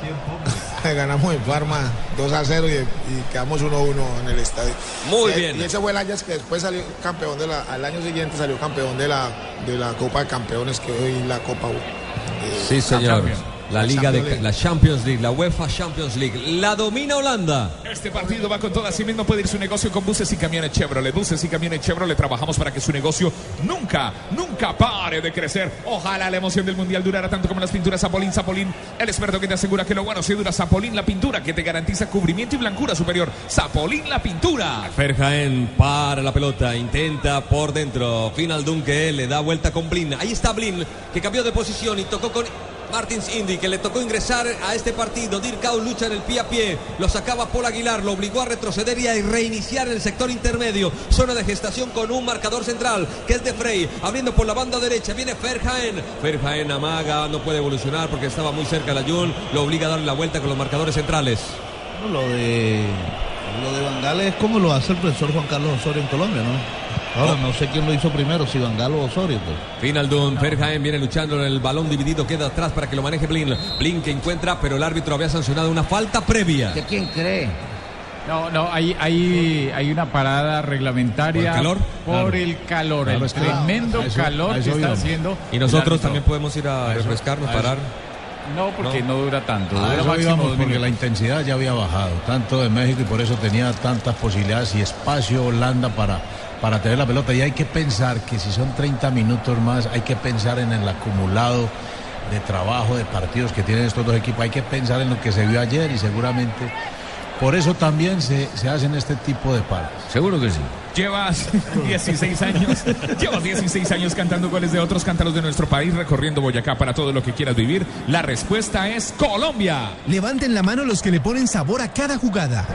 ganamos en Parma 2 a 0 y, y quedamos 1 a 1 en el estadio. Muy Y- bien. Y ese fue el Ajax que después salió campeón de la, al año siguiente salió campeón de la, de la Copa de Campeones que hoy la Copa eh, Sí, señor. Champions. La Liga de Champions League. la Champions League, la UEFA Champions League. La domina Holanda. Este partido va con todo, así mismo puede ir su negocio con buses y camiones Chevrolet. Buses y camiones Chevrolet trabajamos para que su negocio nunca, nunca pare de crecer. Ojalá la emoción del mundial durara tanto como las pinturas Zapolín. Zapolín, el experto que te asegura que lo bueno sí dura. Zapolín, la pintura que te garantiza cubrimiento y blancura superior. Zapolín, la pintura. Ferjaen para la pelota, intenta por dentro. Final Dunque le da vuelta con Blin. Ahí está Blin, que cambió de posición y tocó con Martins Indy, que le tocó ingresar a este partido. Dirkau lucha en el pie a pie, lo sacaba Paul Aguilar, lo obligó a retroceder y a reiniciar el sector intermedio. Zona de gestación con un marcador central, que es de Frey, abriendo por la banda derecha. Viene Ferjaen. Ferjaen amaga, no puede evolucionar porque estaba muy cerca de la. Lo obliga a darle la vuelta con los marcadores centrales. Lo de lo de lo hace el profesor Juan Carlos Osorio en Colombia, ¿no? Ahora no sé quién lo hizo primero, si Van Gaal o Osorio. Pues. Finaldun, Ferjaen viene luchando en el balón dividido, queda atrás para que lo maneje Blin. Blin que encuentra, pero el árbitro había sancionado una falta previa. ¿De quién cree? No, no, hay, hay, hay una parada reglamentaria. ¿Por el calor? Por Claro. el calor, Claro, el tremendo eso- calor que está haciendo. Y nosotros también podemos ir a, A eso- refrescarnos, a parar. No, porque no dura tanto. A dura eso máximo íbamos dos porque la intensidad ya había bajado, tanto de México y por eso tenía tantas posibilidades y espacio Holanda para, para tener la pelota. Y hay que pensar que si son 30 minutos más, hay que pensar en el acumulado de trabajo, de partidos que tienen estos dos equipos. Hay que pensar en lo que se vio ayer y seguramente por eso también se, se hacen este tipo de paros. Seguro que sí. Llevas 16 años, llevas 16 años cantando goles de otros cántaros de nuestro país, recorriendo Boyacá para todo lo que quieras vivir. La respuesta es Colombia. Levanten la mano los que le ponen sabor a cada jugada.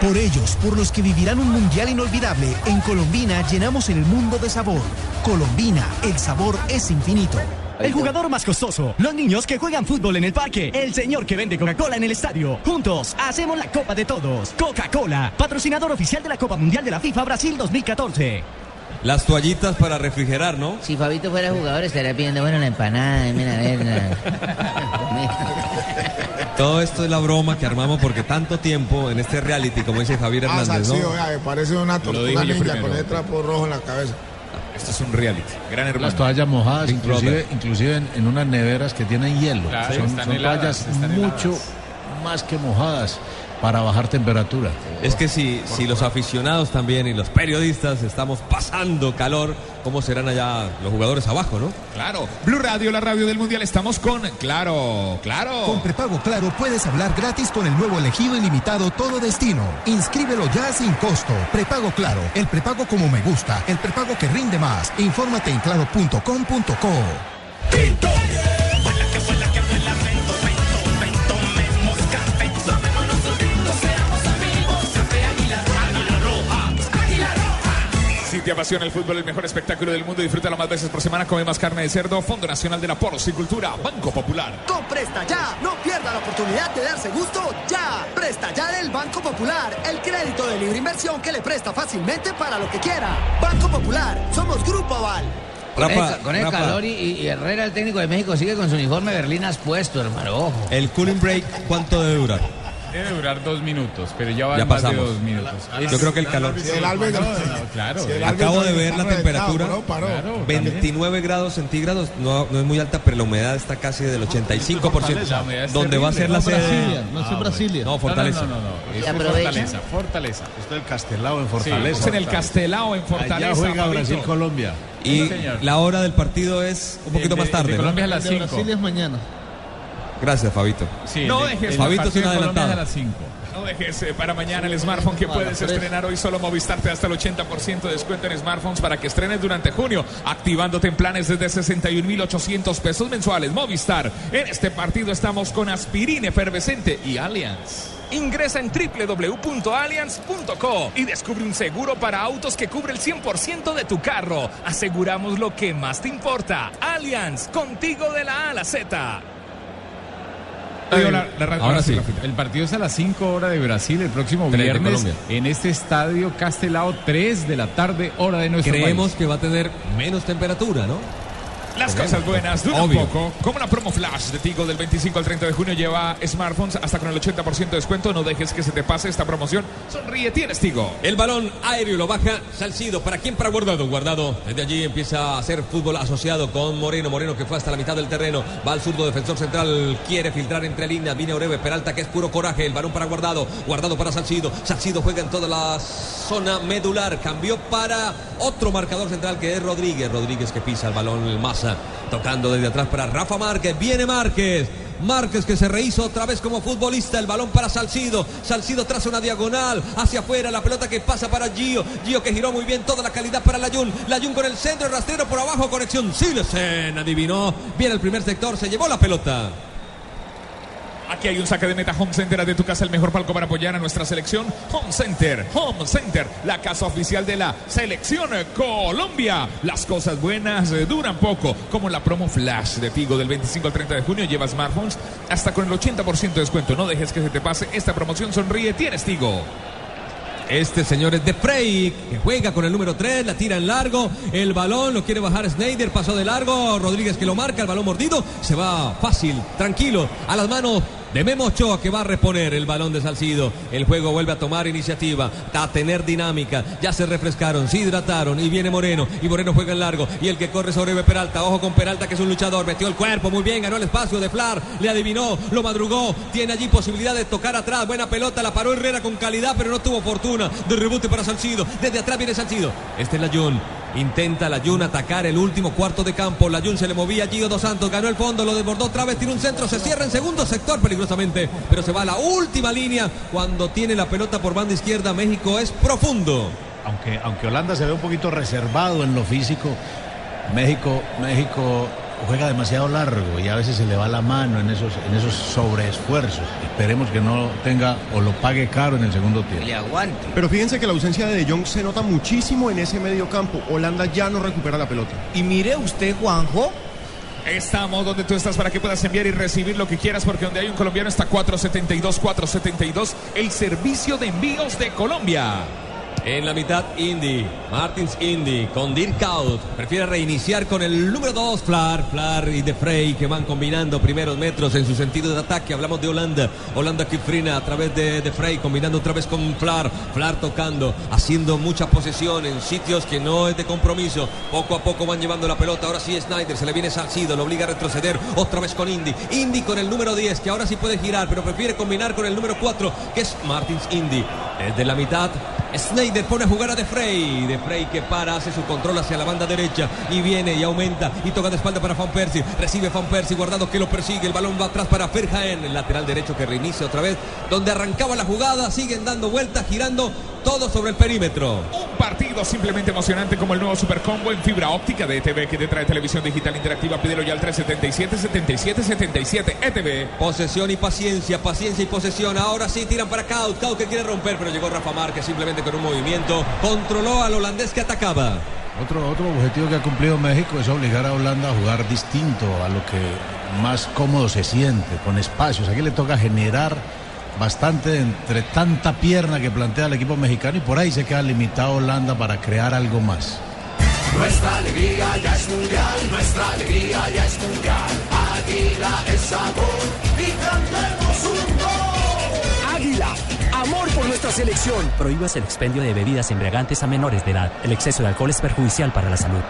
Por ellos, por los que vivirán un mundial inolvidable, en Colombina llenamos el mundo de sabor. Colombina, el sabor es infinito. El jugador más costoso, los niños que juegan fútbol en el parque, el señor que vende Coca-Cola en el estadio. Juntos hacemos la Copa de Todos. Coca-Cola, patrocinador oficial de la Copa Mundial de la FIFA Brasil 2014. Las toallitas para refrigerar, ¿no? Si Fabito fuera jugador estaría pidiendo, bueno, la empanada, mira, a ver, la- Todo esto es la broma que armamos porque tanto tiempo en este reality, como dice Javier Ah, Hernández, Salcido, ¿no? vea, me parece una tortuga ninja con el trapo rojo en la cabeza. Esto es un reality. Gran hermano. Las toallas mojadas, Big inclusive, Brother. inclusive en, en unas neveras que tienen hielo. Claro, son están son heladas, toallas están mucho heladas. más que mojadas para bajar temperatura. Es que si, si los aficionados también y los periodistas estamos pasando calor, ¿cómo serán allá los jugadores abajo, no? Claro. Blue Radio, la radio del mundial. Estamos con Claro, claro. Con prepago Claro puedes hablar gratis con el nuevo elegido ilimitado Todo Destino. Inscríbelo ya sin costo. Prepago Claro, el prepago como me gusta, el prepago que rinde más. Infórmate en claro.com.co. Si te apasiona el fútbol, el mejor espectáculo del mundo, disfrútalo más veces por semana, come más carne de cerdo, Fondo Nacional de la Porcicultura, Banco Popular. Con Presta Ya, no pierda la oportunidad de darse gusto ya. Presta Ya del Banco Popular, el crédito de libre inversión que le presta fácilmente para lo que quiera. Banco Popular, somos Grupo Aval. Con, el, con el Rafa. calor y, y Herrera, el técnico de México, sigue con su uniforme Berlinas puesto, hermano. Ojo. El cooling break, ¿cuánto debe durar? Debe durar dos minutos, pero ya van Ya más de dos minutos. Yo creo que el calor. Si el árbitro- claro. si el Acabo de ver la temperatura. paró, paró. 29 grados centígrados, no, no es muy alta, pero la humedad está casi del 85%. La humedad es Donde va a ser la No, sede. Brasilia, no es en Brasilia. No, Fortaleza. No, no, no, no, es. Fortaleza, Fortaleza. Esto es el Castelao en Sí, Fortaleza. estamos en el Castelao, en Fortaleza. Allá juega Fabito. Brasil-Colombia. Y la hora del partido es un poquito más tarde. Colombia es a las El de 5. Brasil es mañana. Gracias, Fabito. Sí, No el dejes- el Fabito es un adelantado. a las 5. No dejes eh, para mañana el smartphone que puedes estrenar hoy. Solo Movistar te da hasta el 80% de descuento en smartphones para que estrenes durante junio, activándote en planes desde 61,800 pesos mensuales. Movistar, en este partido estamos con Aspirina Efervescente y Allianz. Ingresa en www.allianz.co y descubre un seguro para autos que cubre el 100% de tu carro. Aseguramos lo que más te importa. Allianz, contigo de la A a la Z. Digo, la- la- Ahora sí, el partido es a las 5 horas de Brasil el próximo viernes Colombia. en este estadio Castelao 3 de la tarde hora de nuestro Creemos país. que va a tener menos temperatura, ¿no? Las cosas buenas duran Obvio. poco. Como la promo flash de Tigo del 25 al 30 de junio lleva smartphones hasta con el 80% de descuento. No dejes que se te pase esta promoción. Sonríe, tienes Tigo. El balón aéreo lo baja Salcido. ¿Para quién? Para Guardado. Guardado desde allí empieza a hacer fútbol asociado con Moreno. Moreno que fue hasta la mitad del terreno. Va al zurdo defensor central. Quiere filtrar entre líneas. Viene Oreve. Peralta que es puro coraje. El balón para Guardado. Guardado para Salcido. Salcido juega en toda la zona medular. Cambió para otro marcador central que es Rodríguez. Rodríguez que pisa el balón. El tocando desde atrás para Rafa Márquez. Viene Márquez. Márquez que se rehizo otra vez como futbolista. El balón para Salcido. Salcido traza una diagonal hacia afuera. La pelota que pasa para Gio. Gio que giró muy bien. Toda la calidad para Layun. Layun con el centro. el Rastrero por abajo. Conexión. Silesen adivinó. Viene el primer sector. Se llevó la pelota. Aquí hay un saque de meta Home Center de tu casa, el mejor palco para apoyar a nuestra selección. Home Center, Home Center, la casa oficial de la selección Colombia. Las cosas buenas eh, duran poco, como la promo Flash de Tigo del 25 al 30 de junio. Lleva smartphones hasta con el 80% de descuento. No dejes que se te pase esta promoción. Sonríe, tienes Tigo. Este señor es de Frey, que juega con el número 3, la tira en largo, el balón lo quiere bajar Snyder, pasó de largo, Rodríguez que lo marca, el balón mordido, se va fácil, tranquilo, a las manos de Memo Ochoa que va a reponer el balón de Salcido. El juego vuelve a tomar iniciativa, a tener dinámica, ya se refrescaron, se hidrataron y viene Moreno, y Moreno juega en largo, y el que corre sobre Peralta, ojo con Peralta que es un luchador, metió el cuerpo, muy bien, ganó el espacio de Flar, le adivinó, lo madrugó, tiene allí posibilidad de tocar atrás, buena pelota, la paró Herrera con calidad, pero no tuvo fortuna de rebote para Salcido. Desde atrás viene Salcido. Este es Layun. Intenta Layun atacar el último cuarto de campo. Layun se le movía Gio Dos Santos. Ganó el fondo, lo desbordó otra. Tiene un centro, se cierra en segundo sector peligrosamente. Pero se va a la última línea. Cuando tiene la pelota por banda izquierda, México es profundo. Aunque, aunque Holanda se ve un poquito reservado en lo físico, México, México juega demasiado largo y a veces se le va la mano en esos, en esos sobreesfuerzos. Esperemos que no tenga o lo pague caro en el segundo tiempo. Le aguante. Pero fíjense que la ausencia de De Jong se nota muchísimo en ese medio campo. Holanda ya no recupera la pelota. Y mire usted, Juanjo, Estamos donde tú estás para que puedas enviar y recibir lo que quieras, porque donde hay un colombiano está 472, 472, el servicio de envíos de Colombia. En la mitad, Indy. Martins Indy con Dirk Out. Prefiere reiniciar con el número 2, Flar. Flar y De Frey que van combinando primeros metros en su sentido de ataque. Hablamos de Holanda. Holanda que frena a través de De Frey, combinando otra vez con Flar. Flar tocando, haciendo mucha posesión en sitios que no es de compromiso. Poco a poco van llevando la pelota. Ahora sí, Snyder se le viene Salcido, lo obliga a retroceder. Otra vez con Indy. Indy con el número 10, que ahora sí puede girar, pero prefiere combinar con el número 4, que es Martins Indy. Desde la mitad, Snyder pone a jugar a De Frey. De Frey que para, hace su control hacia la banda derecha y viene y aumenta y toca de espalda para Fan Persie. Recibe Fan Persie, guardado que lo persigue. El balón va atrás para Ferjaen, el lateral derecho que reinicia otra vez. Donde arrancaba la jugada, siguen dando vueltas, girando. Todo sobre el perímetro. Un partido simplemente emocionante como el nuevo Supercombo en fibra óptica de ETV que te trae televisión digital interactiva. Pídelo ya al 377-7777 ETV. Posesión y paciencia, paciencia y posesión. Ahora sí tiran para Kaut. Kaut que quiere romper, pero llegó Rafa Márquez simplemente con un movimiento. Controló al holandés que atacaba. Otro, otro objetivo que ha cumplido México es obligar a Holanda a jugar distinto a lo que más cómodo se siente, con espacios. Aquí le toca generar bastante entre tanta pierna que plantea el equipo mexicano y por ahí se queda limitado Holanda para crear algo más. Nuestra alegría ya es mundial, nuestra alegría ya es mundial. Águila es sabor y cantemos un gol. Águila, amor por nuestra selección. Prohíbas el expendio de bebidas embriagantes a menores de edad. El exceso de alcohol es perjudicial para la salud.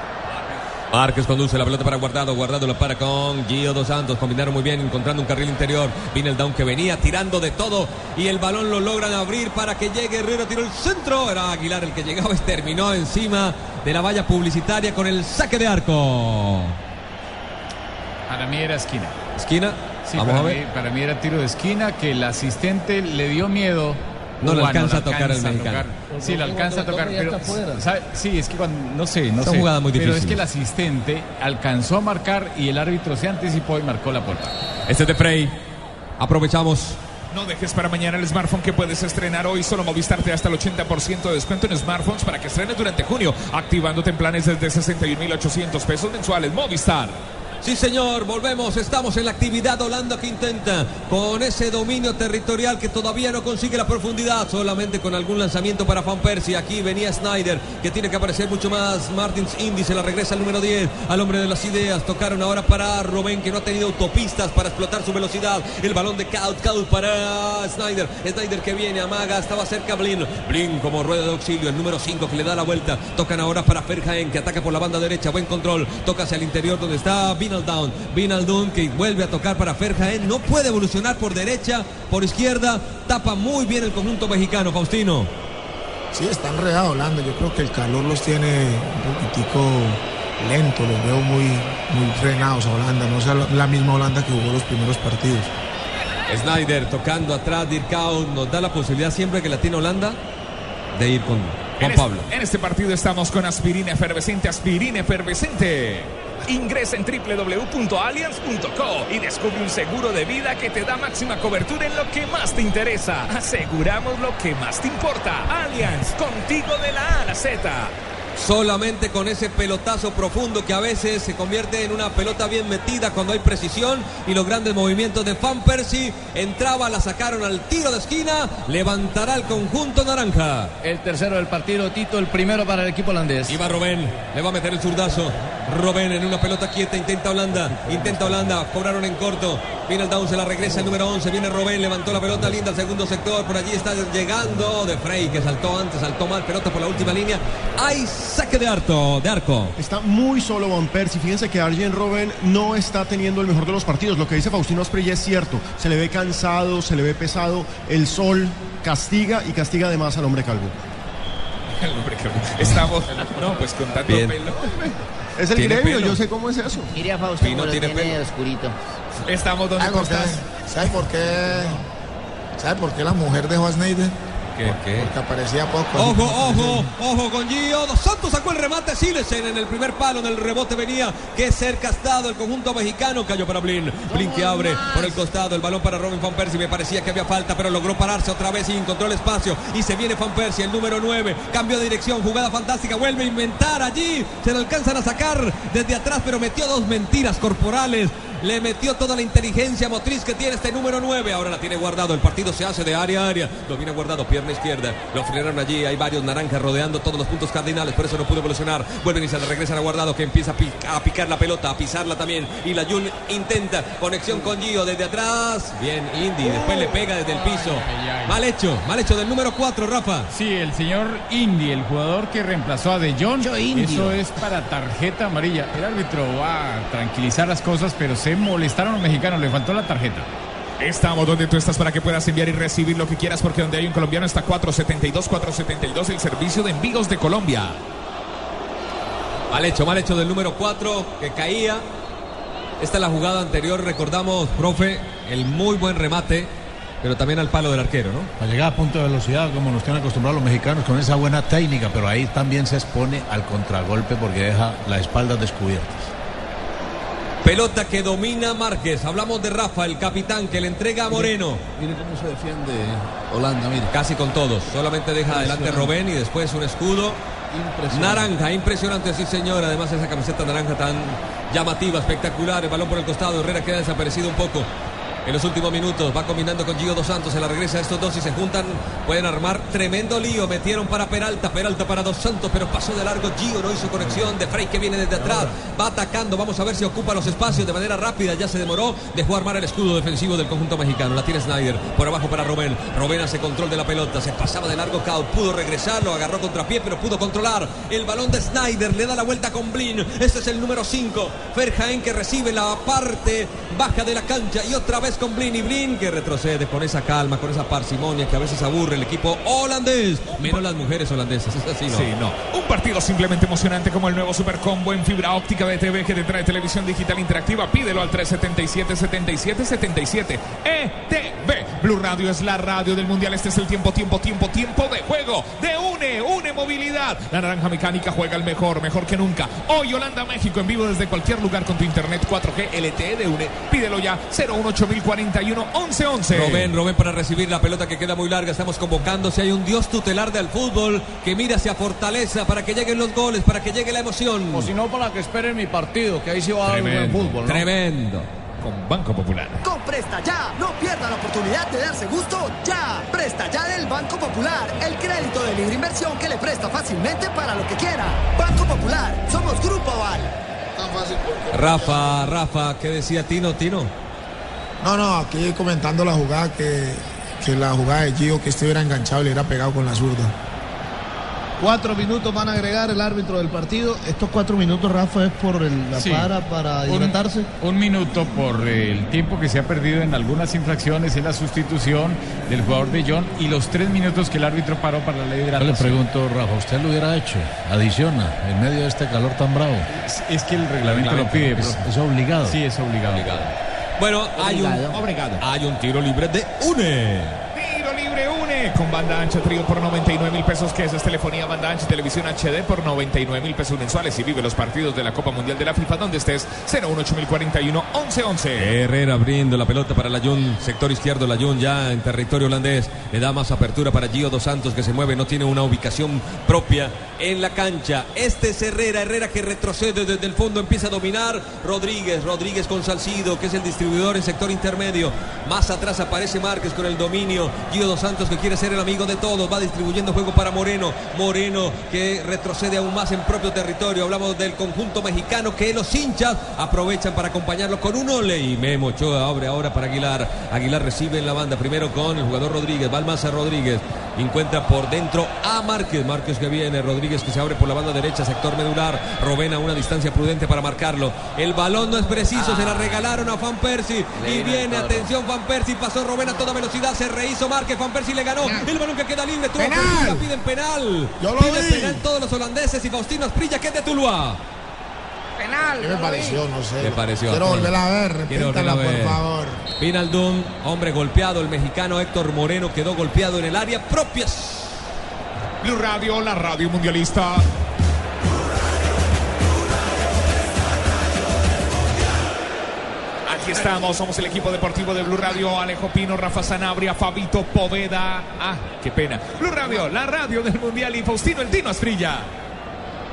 Márquez conduce la pelota para Guardado. Guardado la para con Gio Dos Santos. Combinaron muy bien, encontrando un carril interior. Viene el down que venía tirando de todo. Y el balón lo logran abrir para que llegue Herrera. Tiró el centro. Era Aguilar el que llegaba y terminó encima de la valla publicitaria con el saque de arco. Para mí era esquina. ¿Esquina? Sí, Vamos para, a ver. Mí, para mí era tiro de esquina que el asistente le dio miedo. No le alcanza a tocar al mexicano. Sí, le alcanza a tocar, pero ¿sabe? sí, es que cuando no sé, no sé. muy Pero es que el asistente alcanzó a marcar y el árbitro se anticipó y marcó la puerta. Este es de Frey. Aprovechamos. No dejes para mañana el smartphone que puedes estrenar hoy. Solo Movistar te da hasta el 80% de descuento en smartphones para que estrenes durante junio, activándote en planes desde 61.800 pesos mensuales. Movistar. Sí, señor, volvemos. Estamos en la actividad Holanda que intenta con ese dominio territorial que todavía no consigue la profundidad, solamente con algún lanzamiento para Van Persie. Aquí venía Snyder, que tiene que aparecer mucho más. Martins Indy se la regresa al número 10, al hombre de las ideas. Tocaron ahora para Robén, que no ha tenido autopistas para explotar su velocidad. El balón de Kaut, Kaut para Snyder. Snyder que viene, amaga, estaba cerca Blin. Blin como rueda de auxilio, el número 5 que le da la vuelta. Tocan ahora para Ferjaen, que ataca por la banda derecha. Buen control. Toca hacia el interior donde está Vinaldown. Vinaldown que vuelve a tocar para Ferjaen. No puede evolucionar por derecha, por izquierda. Tapa muy bien el conjunto mexicano, Faustino. Sí, está enredado Holanda. Yo creo que el calor los tiene un poquitico lento. Los veo muy, muy frenados a Holanda. No es la- misma Holanda que jugó los primeros partidos. Snyder tocando atrás, Dirkau nos da la posibilidad siempre que la tiene Holanda de ir con Juan Pablo. en este partido estamos con aspirina efervescente, aspirina efervescente. Ingresa en www.allianz.co y descubre un seguro de vida que te da máxima cobertura en lo que más te interesa. Aseguramos lo que más te importa. Allianz, contigo de la A a la Z. Solamente con ese pelotazo profundo que a veces se convierte en una pelota bien metida cuando hay precisión y los grandes movimientos de Van Persie. Entraba, la sacaron al tiro de esquina, levantará el conjunto naranja. El tercero del partido, Tito, el primero para el equipo holandés. Iba Robén, le va a meter el zurdazo. Robén en una pelota quieta, intenta Holanda, intenta Holanda, cobraron en corto. Viene el down, se la regresa el número 11, viene Robén, levantó la pelota linda al segundo sector, por allí está llegando de Frey, que saltó antes, saltó mal, pelota por la última línea. Hay saque de arco, de arco. Está muy solo Van Persie. Fíjense que Arjen Robben no está teniendo el mejor de los partidos. Lo que dice Faustino Asprilla es cierto. Se le ve cansado, se le ve pesado. El sol castiga y castiga además al hombre calvo. El hombre que- Estamos, no, pues con tanto Bien. pelo. Es el gremio, pelo. yo sé cómo es eso. Mire a Faustino, tiene tiene pelo. oscurito. Estamos donde ¿Sabe tú por qué? estás. ¿Sabe por qué? ¿Sabe por qué la mujer dejó a Snyder? ¿Qué, qué? Porque aparecía poco. Ojo, ojo, ojo con Gio. Dos Santos sacó el remate. Silesen en el primer palo. En el rebote venía. Qué cerca ha estado el conjunto mexicano. Cayó para Blin. Blin que abre por el costado. El balón para Robin Van Persie. Me parecía que había falta, pero logró pararse otra vez y encontró el espacio. Y se viene Van Persie, el número 9. Cambio de dirección. Jugada fantástica. Vuelve a inventar allí. Se lo alcanzan a sacar desde atrás, pero metió dos mentiras corporales. Le metió toda la inteligencia motriz que tiene este número 9. Ahora la tiene guardado. El partido se hace de área a área. Lo viene guardado, pierna izquierda. Lo frenaron allí. Hay varios naranjas rodeando todos los puntos cardinales. Por eso no pudo evolucionar. Vuelven y se le regresan a guardado que empieza a, a picar la pelota, a pisarla también. Y la Jun intenta conexión con Gio desde atrás. Bien, Indy. Después le pega desde el piso. Mal hecho, mal hecho del número 4, Rafa. Sí, el señor Indy, el jugador que reemplazó a De Jong, eso es para tarjeta amarilla. El árbitro va a tranquilizar las cosas, pero se molestaron los mexicanos, le faltó la tarjeta. Estamos donde tú estás para que puedas enviar y recibir lo que quieras, porque donde hay un colombiano está 472, 472, el servicio de envíos de Colombia. Mal hecho, mal hecho del número 4 que caía. Esta es la jugada anterior, recordamos, profe, el muy buen remate pero también al palo del arquero, ¿no? Para llegar a punto de velocidad, como nos tienen acostumbrados los mexicanos, con esa buena técnica, pero ahí también se expone al contragolpe porque deja las espaldas descubiertas. Pelota que domina Márquez. Hablamos de Rafa, el capitán, que le entrega a Moreno. Mire cómo se defiende Holanda, mire. Casi con todos. Solamente deja adelante Robén y después un escudo. Naranja, impresionante, sí señor. Además esa camiseta naranja tan llamativa, espectacular. El balón por el costado. Herrera queda desaparecido un poco. En los últimos minutos va combinando con Gio Dos Santos. Se la regresa a estos dos y se juntan. Pueden armar tremendo lío. Metieron para Peralta. Peralta para Dos Santos. Pero pasó de largo. Gio no hizo conexión. De Frey que viene desde atrás. Va atacando. Vamos a ver si ocupa los espacios de manera rápida. Ya se demoró. Dejó armar el escudo defensivo del conjunto mexicano. La tiene Snyder. Por abajo para Robén. Robén hace control de la pelota. Se pasaba de largo. Cao pudo regresar. Lo agarró contra pie. Pero pudo controlar. El balón de Snyder. Le da la vuelta con Blin. Este es el número 5. Ferjaen que recibe la parte baja de la cancha. Y otra vez con Blin. Y Blin que retrocede con esa calma, con esa parsimonia que a veces aburre el equipo holandés. Menos las mujeres holandesas. Es así, ¿no? Sí, no. Un partido simplemente emocionante como el nuevo Supercombo en fibra óptica de TV que te trae televisión digital interactiva. Pídelo al 377-7777. ETV. Blue Radio es la radio del Mundial. Este es el tiempo, tiempo, tiempo, tiempo de juego. De une, une movilidad. La naranja mecánica juega el mejor, mejor que nunca. Hoy Holanda, México en vivo desde cualquier lugar con tu internet 4G LTE de une. Pídelo ya 018041 1111. Robén, Robén para recibir la pelota que queda muy larga. Estamos convocando. Si hay un dios tutelar del fútbol que mira hacia Fortaleza para que lleguen los goles, para que llegue la emoción. O si no, para que esperen mi partido, que ahí sí va a dar un buen fútbol. ¿no? Tremendo. Con Banco Popular. Con Presta Ya, no pierda la oportunidad de darse gusto ya. Presta Ya del Banco Popular, el crédito de libre inversión que le presta fácilmente para lo que quiera. Banco Popular, somos Grupo Aval. Rafa, Rafa, ¿qué decía Tino, Tino? No, no, aquí comentando la jugada que, que la jugada de Gio que estuviera enganchado y le hubiera pegado con la zurda. Cuatro minutos van a agregar el árbitro del partido. Estos cuatro minutos, Rafa, es por el- la Sí. para para Un- hidratarse. Un, minuto por el tiempo que se ha perdido en algunas infracciones en la sustitución del jugador de John y los tres minutos que el árbitro paró para la Yo le hidratación. pregunto, Rafa, ¿usted lo hubiera hecho? Adiciona, en medio de este calor tan bravo. Es, es que el reglamento lo pide. Es, pero- es obligado. Sí, es obligado. Bueno, hay un, hay un tiro libre de UNE. Con banda ancha trío por 99 mil pesos que es, es telefonía banda ancha televisión HD por 99 mil pesos mensuales. Y vive los partidos de la Copa Mundial de la FIFA donde estés 018041 1111 Herrera abriendo la pelota para Layun, sector izquierdo Layun ya en territorio holandés, le da más apertura para Gio Dos Santos que se mueve, no tiene una ubicación propia en la cancha. Este es Herrera, Herrera que retrocede desde el fondo, empieza a dominar. Rodríguez, Rodríguez con Salcido que es el distribuidor en sector intermedio. Más atrás aparece Márquez con el dominio, Gio Dos Santos que quiere ser el amigo de todos, va distribuyendo juego para Moreno, Moreno que retrocede aún más en propio territorio. Hablamos del conjunto mexicano que los hinchas aprovechan para acompañarlo con un ole y Memo Ochoa abre ahora para Aguilar. Aguilar recibe en la banda primero con el jugador Rodríguez, Balmaza Rodríguez. Encuentra por dentro a Márquez, Márquez que viene, Rodríguez que se abre por la banda derecha, sector medular. Robena a una distancia prudente para marcarlo. El balón no es preciso, se la regalaron a Fan Persie Le y viene, atención Fan Persie, pasó Robena a toda velocidad, se rehizo Márquez, Fan Persie le ganó. El balón que queda libre, tuvo Penal. piden penal. Yo lo Piden vi. penal todos los holandeses y Faustino Asprilla que es de Tuluá. Penal. ¿Qué me pareció? No sé. ¿Qué pareció? Quiero volver a ver, Quiero repítala, volver a ver. por favor. Pinaldum, hombre golpeado, el mexicano Héctor Moreno quedó golpeado en el área propia. Blue Radio, la radio mundialista. Aquí estamos, somos el equipo deportivo de Blue Radio, Alejo Pino, Rafa Sanabria, Fabito Poveda. Ah, qué pena. Blue Radio, la radio del mundial y Faustino el Tino Asprilla.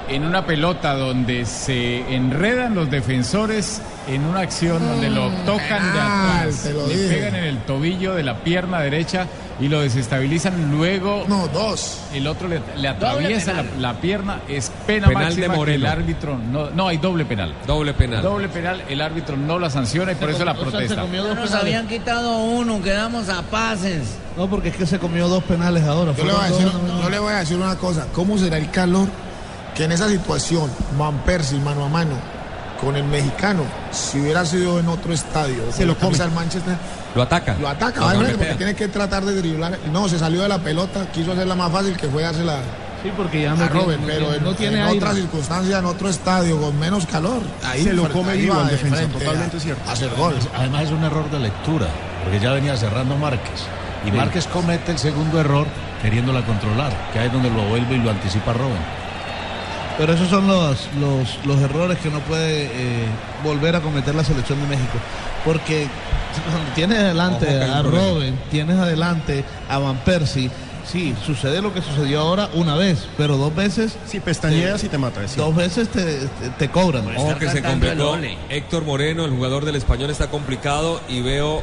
En una pelota donde se enredan los defensores en una acción donde lo tocan de atrás, le dije. pegan en el tobillo de la pierna derecha y lo desestabilizan. Luego No, dos. el otro le, le atraviesa la, pierna. Es pena Penal máxima de Moreno. el árbitro no, no hay doble penal. Doble penal. Doble penal, el árbitro no la sanciona y por eso la O sea, se protesta. comió No dos nos penales. habían quitado uno, quedamos a pases. No, porque es que se comió dos penales ahora. Yo le, voy a decir, dos, no, no. yo le voy a decir una cosa. ¿Cómo será el calor que en esa situación, Van Persie mano a mano con el mexicano, si hubiera sido en otro estadio, Se lo come. del Manchester, Lo ataca. lo ataca, obviamente, golpea. porque tiene que tratar de driblar. No, se salió de la pelota, quiso hacerla más fácil que fue dársela Sí, porque ya no a tiene, Robert, no pero tiene- en, no tiene en aire. otra circunstancia, en otro estadio, con menos calor, ahí Se lo come vivo al de defensa, totalmente a- cierto. hacer gol. Además es un error de lectura. porque ya venía cerrando Márquez. Y Sí. Márquez comete el segundo error queriéndola controlar, que ahí es donde lo vuelve y lo anticipa Robin. Pero esos son los, los, los errores que no puede eh, volver a cometer la selección de México. Porque cuando tienes adelante a. Robin, tienes adelante a Van Persie, sí, sucede lo que sucedió ahora una vez, pero dos veces... Si pestañeas y te mata. es Dos veces te, te, te cobran. Ojo que se complicó. Héctor Moreno, el jugador del español, está complicado y veo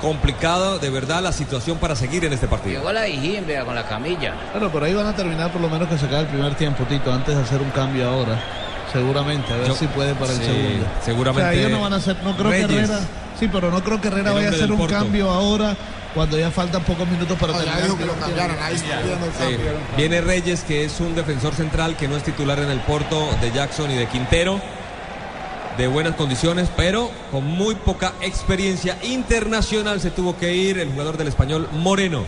complicado de verdad la situación para seguir en este partido. Llegó la vea, con la camilla. Bueno, pero ahí van a terminar por lo menos que se acabe el primer tiempo, Tito, antes de hacer un cambio ahora. Seguramente, a ver Yo- si puede para el segundo. seguramente O sea, ellos no van a hacer, no creo Reyes. que Herrera, sí, pero no creo que Herrera vaya a hacer un Porto. cambio ahora cuando ya faltan pocos minutos para No, ya terminar. dijo que lo cambiaran, ahí está pidiendo el Sí. Viene Reyes, que es un defensor central que no es titular en el Porto de Jackson y de Quintero. De buenas condiciones, pero con muy poca experiencia internacional se tuvo que ir el jugador del español Moreno.